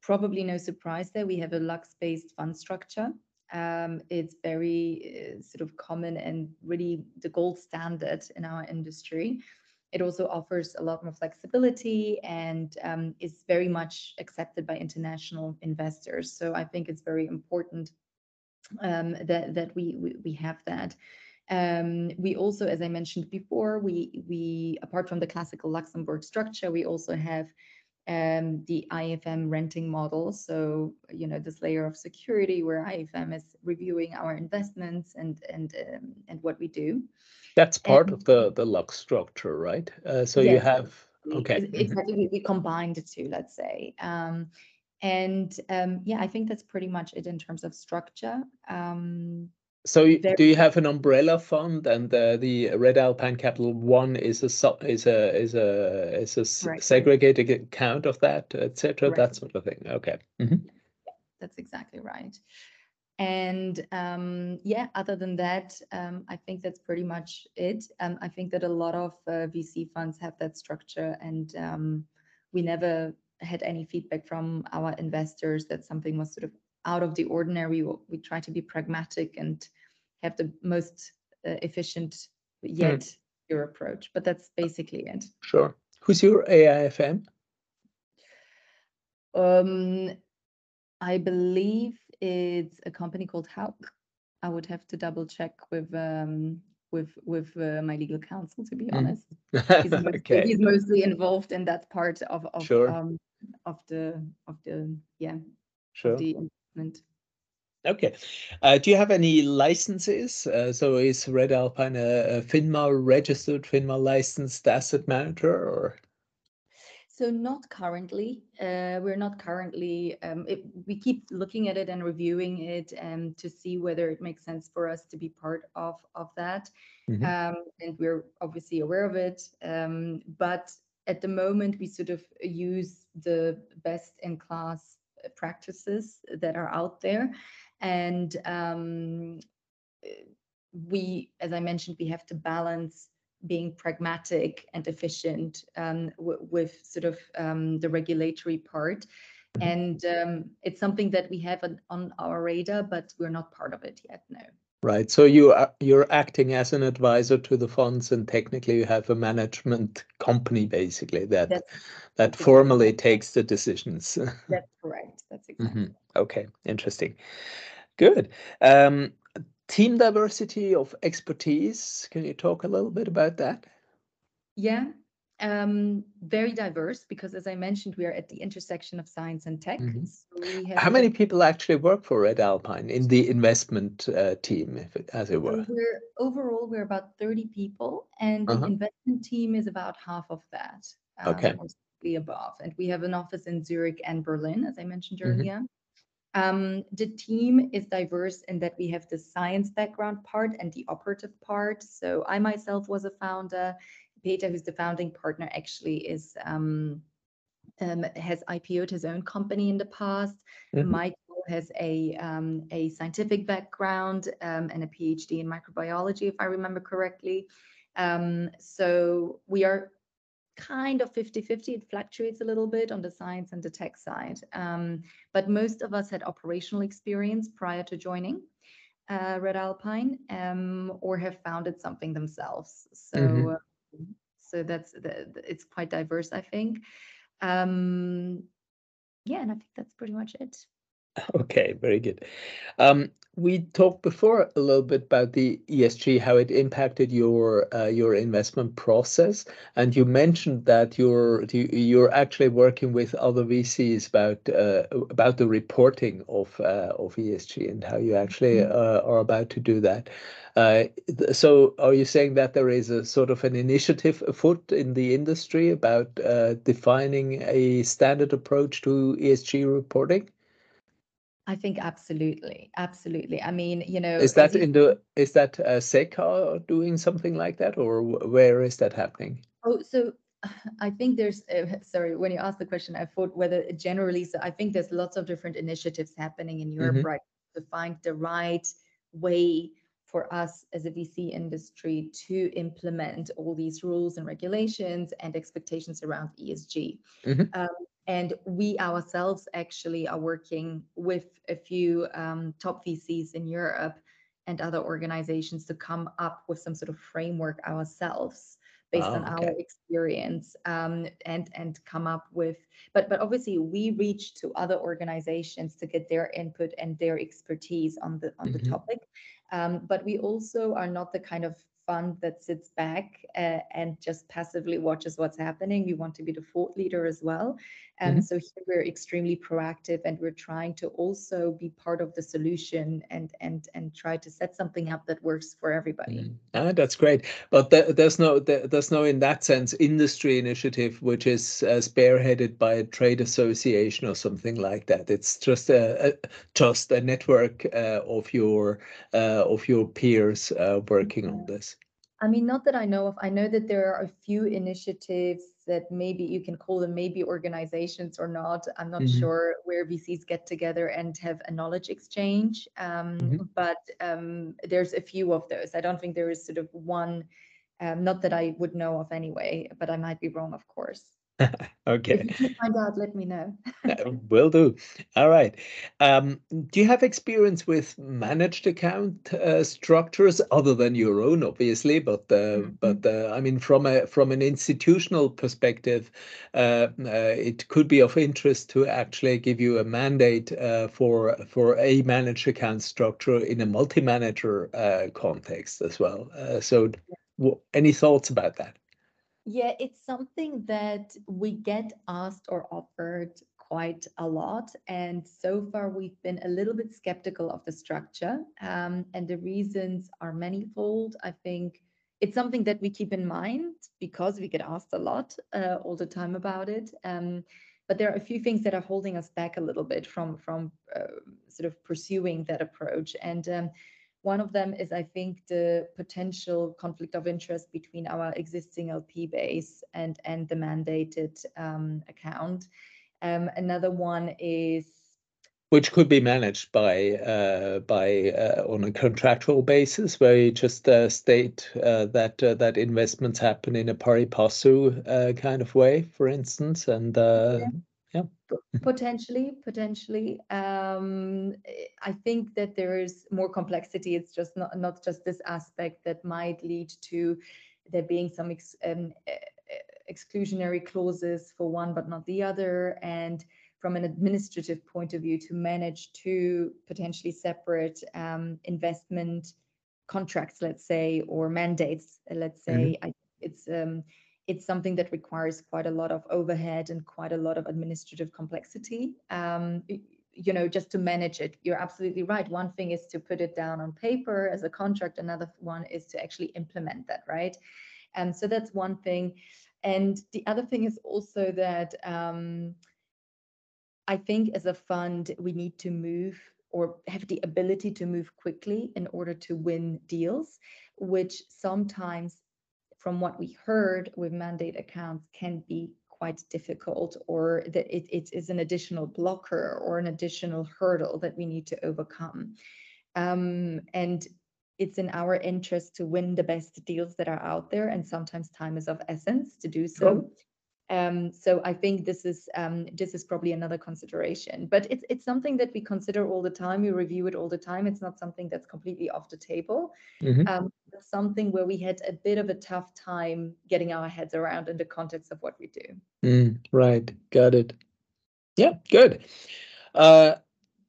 probably no surprise there. We have a Lux-based fund structure. Um, it's very uh, sort of common and really the gold standard in our industry. It also offers a lot more flexibility and um, is very much accepted by international investors. So I think it's very important um, that that we, we, we have that. Um, we also, as I mentioned before, we we apart from the classical Luxembourg structure, we also have um, the IFM renting model. So, you know, this layer of security where IFM is reviewing our investments and and um, and what we do. That's part and, of the the Lux structure, right? Uh, so yes, you have okay. Mm-hmm. Exactly, mm-hmm. we combined the two, let's say. Um, and um, yeah, I think that's pretty much it in terms of structure. So do you have an umbrella fund and uh, the Redalpine Capital One is a is a is a is a right. segregated account of that, etc. Right. That sort of thing. Okay. Mm -hmm. yeah, that's exactly right. And um, yeah, other than that, um, I think that's pretty much it. Um, I think that a lot of uh, VC funds have that structure, and um, we never had any feedback from our investors that something was sort of out of the ordinary. We, try to be pragmatic and have the most uh, efficient yet mm. your approach. But that's basically it. Sure. Who's your AIFM? Um, I believe it's a company called Hauck. I would have to double check with um, with with uh, my legal counsel to be Mhm. honest. He's *laughs* mostly, okay. he's mostly involved in that part of of Sure. um, of the of the yeah Sure. of the investment. Okay. Uh, do you have any licenses? Uh, so is Redalpine a, a FINMA registered, FINMA licensed asset manager or? So not currently. Uh, we're not currently. Um, it, we keep looking at it and reviewing it um, to see whether it makes sense for us to be part of of that. Mhm. Um, and we're obviously aware of it. Um, but at the moment, we sort of use the best in class practices that are out there, and um, we, as I mentioned, we have to balance being pragmatic and efficient um, w- with sort of um, the regulatory part. Mhm. And um, it's something that we have on, on our radar, but we're not part of it yet. No. Right. So you are you're acting as an advisor to the funds, and technically you have a management company basically that That's, that formally takes the decisions. *laughs* that's correct. That's exactly. Mhm. Okay, interesting. Good. Um, team diversity of expertise. Can you talk a little bit about that? Yeah, um, very diverse because, as I mentioned, we are at the intersection of science and tech. Mhm. So we have How many people actually work for Redalpine in the investment uh, team, if it, as it So were? we're overall we're about 30 people, and the Uh-huh. investment team is about half of that. Okay. um, or slightly above. And we have an office in Zurich and Berlin, as I mentioned Mhm. earlier. Um, the team is diverse in that we have the science background part and the operative part. So I myself was a founder. Peter, who's the founding partner, actually is um, um, has IPO'd his own company in the past. Mhm. Michael has a um, a scientific background um, and a PhD in microbiology, if I remember correctly. Um, so we are kind of 50-50 it fluctuates a little bit on the science and the tech side um, but most of us had operational experience prior to joining uh, Redalpine um, or have founded something themselves so Mhm. uh, so that's the, it's quite diverse i think. Um, yeah and i think that's pretty much it Okay, very good. Um, we talked before a little bit about the ESG, how it impacted your uh, your investment process, and you mentioned that you're you- you're actually working with other VCs about uh, about the reporting of uh, of ESG and how you actually Mhm. uh, are about to do that. Uh, so, are you saying that there is a sort of an initiative afoot in the industry about uh, defining a standard approach to ESG reporting? I think absolutely absolutely i mean you know Is that you in the is that uh, SECA doing something like that, or where is that happening? Oh, so *sighs* I think there's, uh, *laughs* sorry, when you asked the question, I thought whether generally, so I think there's lots of different initiatives happening in Europe Mhm. right to find the right way for us as a VC industry to implement all these rules and regulations and expectations around ESG. Mhm. Um, and we ourselves actually are working with a few um, top VCs in Europe and other organizations to come up with some sort of framework ourselves based on Ah, our experience um, and and come up with but but obviously we reach to other organizations to get their input and their expertise on the on Mhm. the topic um, but we also are not the kind of fund that sits back uh, and just passively watches what's happening we want to be the thought leader as well and Mhm. so here we're extremely proactive and we're trying to also be part of the solution and and and try to set something up that works for everybody Mm. Ah, that's great. But there, there's no there, there's no in that sense industry initiative which is uh, spearheaded by a trade association or something like that. It's just a, a just a network uh, of your uh, of your peers uh, working on this. I mean, not that I know of. I know that there are a few initiatives that maybe you can call them maybe organizations or not. I'm not Mhm. sure where VCs get together and have a knowledge exchange. Um, Mhm. But um, there's a few of those. I don't think there is sort of one, um, not that I would know of anyway, but I might be wrong, of course. *laughs* okay. If you find out, let me know. Will do. All right. Um, do you have experience with managed account uh, structures other than your own, obviously? But uh, mm-hmm. but uh, I mean, from a from an institutional perspective, uh, uh, it could be of interest to actually give you a mandate uh, for for a managed account structure in a multi-manager context as well. so, any thoughts about that? Yeah, it's something that we get asked or offered quite a lot. And so far, we've been a little bit skeptical of the structure. Um, and the reasons are manifold. I think it's something that we keep in mind because we get asked a lot uh, all the time about it. Um, but there are a few things that are holding us back a little bit from from uh, sort of pursuing that approach. And um, one of them is, I think, the potential conflict of interest between our existing LP base and, and the mandated um, account. Um, another one is which could be managed by uh, by uh, on a contractual basis, where you just uh, state uh, that uh, that investments happen in a pari passu uh, kind of way, for instance, and yeah. Yeah. Potentially, potentially. Um, I think that there is more complexity. It's just not not just this aspect that might lead to there being some ex, um, exclusionary clauses for one but not the other, and from an administrative point of view, to manage two potentially separate um, investment contracts, let's say, or mandates, let's say. Mm-hmm. I, it's um, it's something that requires quite a lot of overhead and quite a lot of administrative complexity. Um, you know, just to manage it. You're absolutely right. One thing is to put it down on paper as a contract. Another one is to actually implement that, right? And so that's one thing. And the other thing is also that um, I think as a fund, we need to move or have the ability to move quickly in order to win deals, which sometimes from what we heard with mandate accounts can be quite difficult or that it, it is an additional blocker or an additional hurdle that we need to overcome. Um, and it's in our interest to win the best deals that are out there. And sometimes time is of essence to do so. Um, so I think this is um, this is probably another consideration, but it's it's something that we consider all the time. We review it all the time. It's not something that's completely off the table. Mm-hmm. Um, something where we had a bit of a tough time getting our heads around in the context of what we do. Mm, right, got it. Yeah, good. Uh,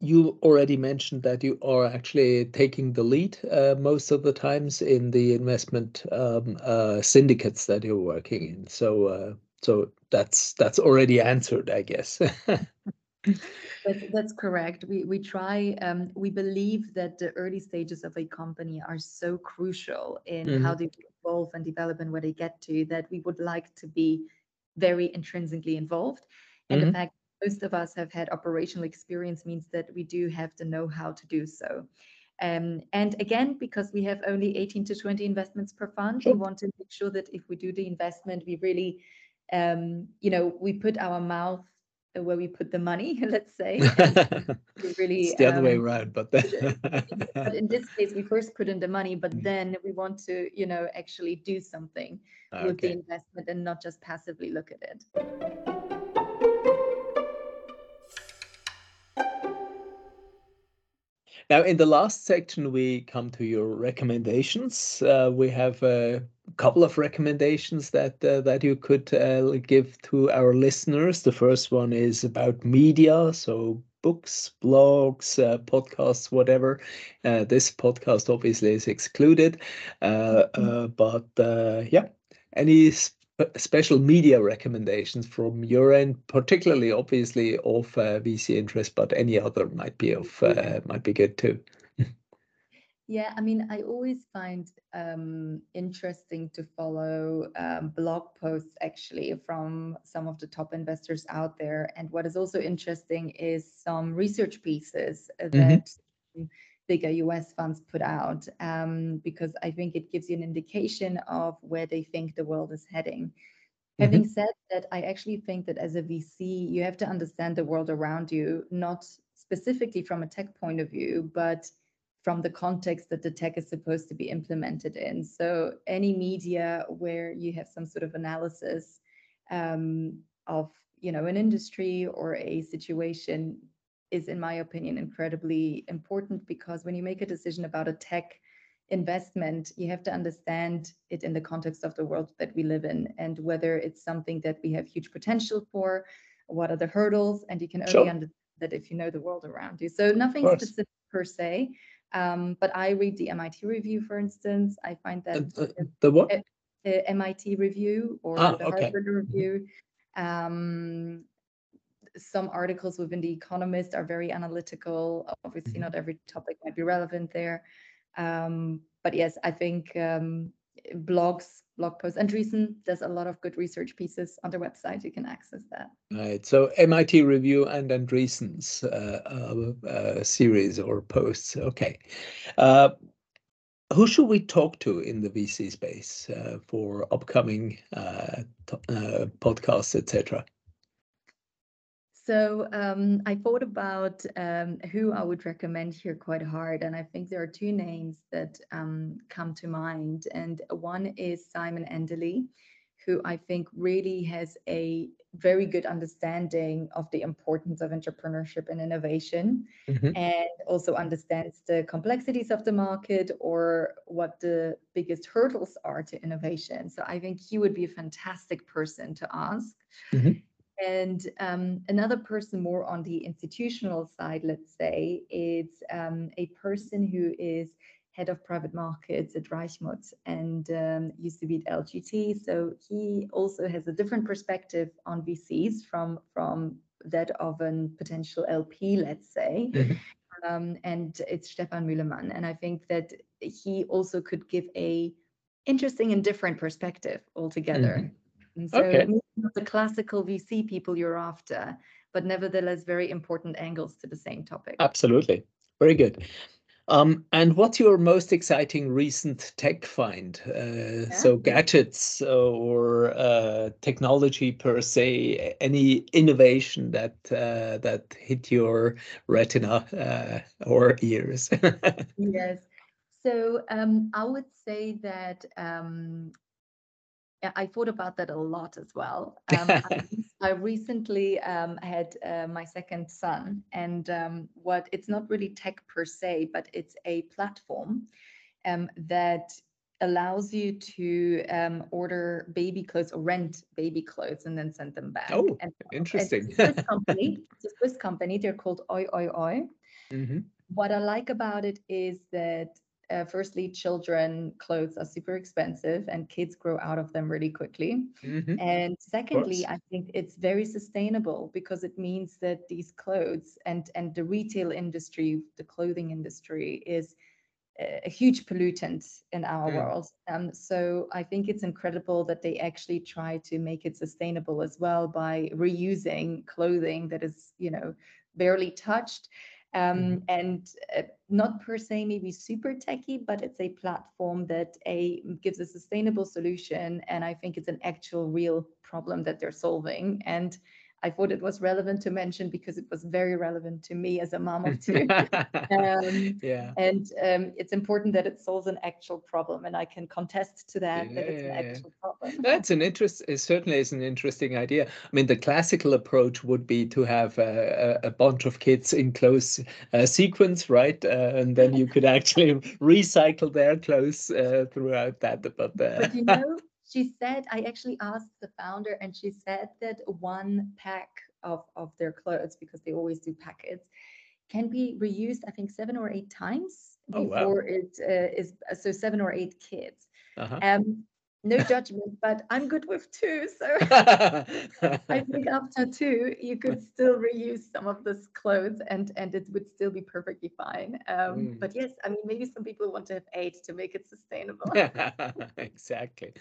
you already mentioned that you are actually taking the lead uh, most of the times in the investment um, uh, syndicates that you're working in. So uh, so that's that's already answered, I guess. *laughs* that's, that's correct. We we try. Um, we believe that the early stages of a company are so crucial in mm-hmm. how they evolve and develop and where they get to that we would like to be very intrinsically involved. And mm-hmm. the fact most of us have had operational experience means that we do have the know-how to do so. Um, and again, because we have only 18 to 20 investments per fund, sure. we want to make sure that if we do the investment, we really um, you know, we put our mouth where we put the money, *laughs* let's say. *laughs* really, it's the other um, way around, but, but in this case, we first put in the money, but mm. then we want to, you know, actually do something okay. with the investment and not just passively look at it. Now, in the last section, we come to your recommendations. Uh, we have a couple of recommendations that uh, that you could uh, give to our listeners. The first one is about media, so books, blogs, uh, podcasts, whatever. Uh, this podcast obviously is excluded, uh, mm-hmm. but yeah, any special media recommendations from your end, particularly obviously of uh, VC interest, but any other might be of uh, might be good too. yeah, I mean, I always find um, interesting to follow um, blog posts actually from some of the top investors out there. And what is also interesting is some research pieces mm-hmm. that. Mm-hmm bigger US funds put out um, because I think it gives you an indication of where they think the world is heading. Mm-hmm. Having said that, I actually think that as a VC, you have to understand the world around you, not specifically from a tech point of view, but from the context that the tech is supposed to be implemented in. So, any media where you have some sort of analysis um, of you know an industry or a situation is in my opinion incredibly important because when you make a decision about a tech investment you have to understand it in the context of the world that we live in and whether it's something that we have huge potential for what are the hurdles and you can only sure. understand that if you know the world around you so nothing specific per se um, but i read the mit review for instance i find that uh, uh, the what the mit review or ah, the okay. harvard review um, some articles within the economist are very analytical obviously mm-hmm. not every topic might be relevant there um, but yes i think um, blogs blog posts. and Andreessen does a lot of good research pieces on their website. You can access that. Right. So MIT Review and Andreessen's uh, uh, uh, series or posts. Okay. Uh, who should we talk to in the VC space uh, for upcoming uh, podcasts, etc.? So um, I thought about um, who I would recommend here quite hard, and I think there are two names that um, come to mind. And one is Simon Enderli, who I think really has a very good understanding of the importance of entrepreneurship and innovation, mm-hmm. and also understands the complexities of the market or what the biggest hurdles are to innovation. So I think he would be a fantastic person to ask. Mm-hmm. And um, another person more on the institutional side, let's say, is um, a person who is head of private markets at Reichmuth and um, used to be at LGT. So he also has a different perspective on VCs from, from that of a potential LP, let's say. Mm-hmm. Um, and it's Stefan Mühlemann. And I think that he also could give a interesting and different perspective altogether. Mm-hmm. So okay. The classical VC people you're after, but nevertheless very important angles to the same topic. Absolutely. Very good. Um, and what's your most exciting recent tech find? Uh, yeah. So gadgets or uh, technology per se, any innovation that uh, that hit your retina uh, or ears? *laughs* yes. So um, I would say that um, I thought about that a lot as well. *laughs* Um, I, I, recently um, had uh, my second son, and um, what it's not really tech per se, but it's a platform um, that allows you to um, order baby clothes or rent baby clothes and then send them back. Oh, and, interesting. It's, a Swiss *laughs* company, it's a Swiss company. They're called oioioi. Mm-hmm. What I like about it is that uh, firstly, children clothes are super expensive and kids grow out of them really quickly. Mm-hmm. And secondly, I think it's very sustainable because it means that these clothes and, and the retail industry, the clothing industry is a huge pollutant in our mm. world. Um, so I think it's incredible that they actually try to make it sustainable as well by reusing clothing that is, you know, barely touched um, mm-hmm. and uh, not per se maybe super techy, but it's a platform that a gives a sustainable solution, and I think it's an actual real problem that they're solving. And I thought it was relevant to mention because it was very relevant to me as a mom of two. *laughs* um, yeah. And um, it's important that it solves an actual problem, and I can contest to that yeah, that it's an actual problem. That's an interest. It certainly is an interesting idea. I mean, the classical approach would be to have a, a bunch of kids in close uh, sequence, right? Uh, and then you could actually *laughs* recycle their clothes uh, throughout that. But, uh, but you know, she said i actually asked the founder and she said that one pack of, of their clothes because they always do packets can be reused i think seven or eight times before oh, wow. it uh, is so seven or eight kids uh-huh. um, no judgment, but I'm good with two. So *laughs* I think after two, you could still reuse some of this clothes and and it would still be perfectly fine. Um, mm. But yes, I mean, maybe some people want to have eight to make it sustainable. *laughs* exactly.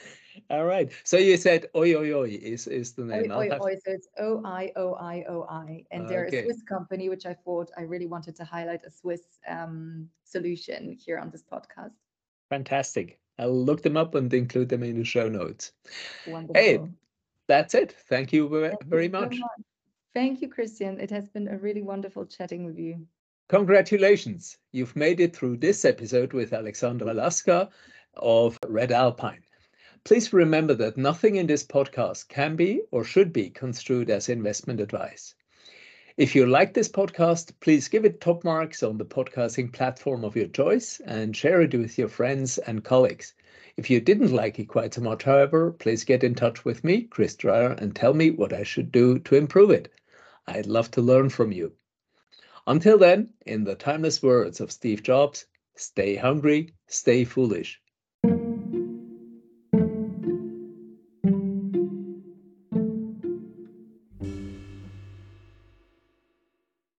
All right. So you said oioioi is is the name. Oi oi, have... oi. So it's O I O I O I, and they're a Swiss company, which I thought I really wanted to highlight a Swiss um, solution here on this podcast. Fantastic. I'll look them up and include them in the show notes. Wonderful. Hey, that's it. Thank you very, Thank very you much. So much. Thank you, Christian. It has been a really wonderful chatting with you. Congratulations. You've made it through this episode with Aleksandra Laska of Redalpine. Please remember that nothing in this podcast can be or should be construed as investment advice. If you like this podcast, please give it top marks on the podcasting platform of your choice and share it with your friends and colleagues. If you didn't like it quite so much, however, please get in touch with me, Chris Dreyer, and tell me what I should do to improve it. I'd love to learn from you. Until then, in the timeless words of Steve Jobs, stay hungry, stay foolish.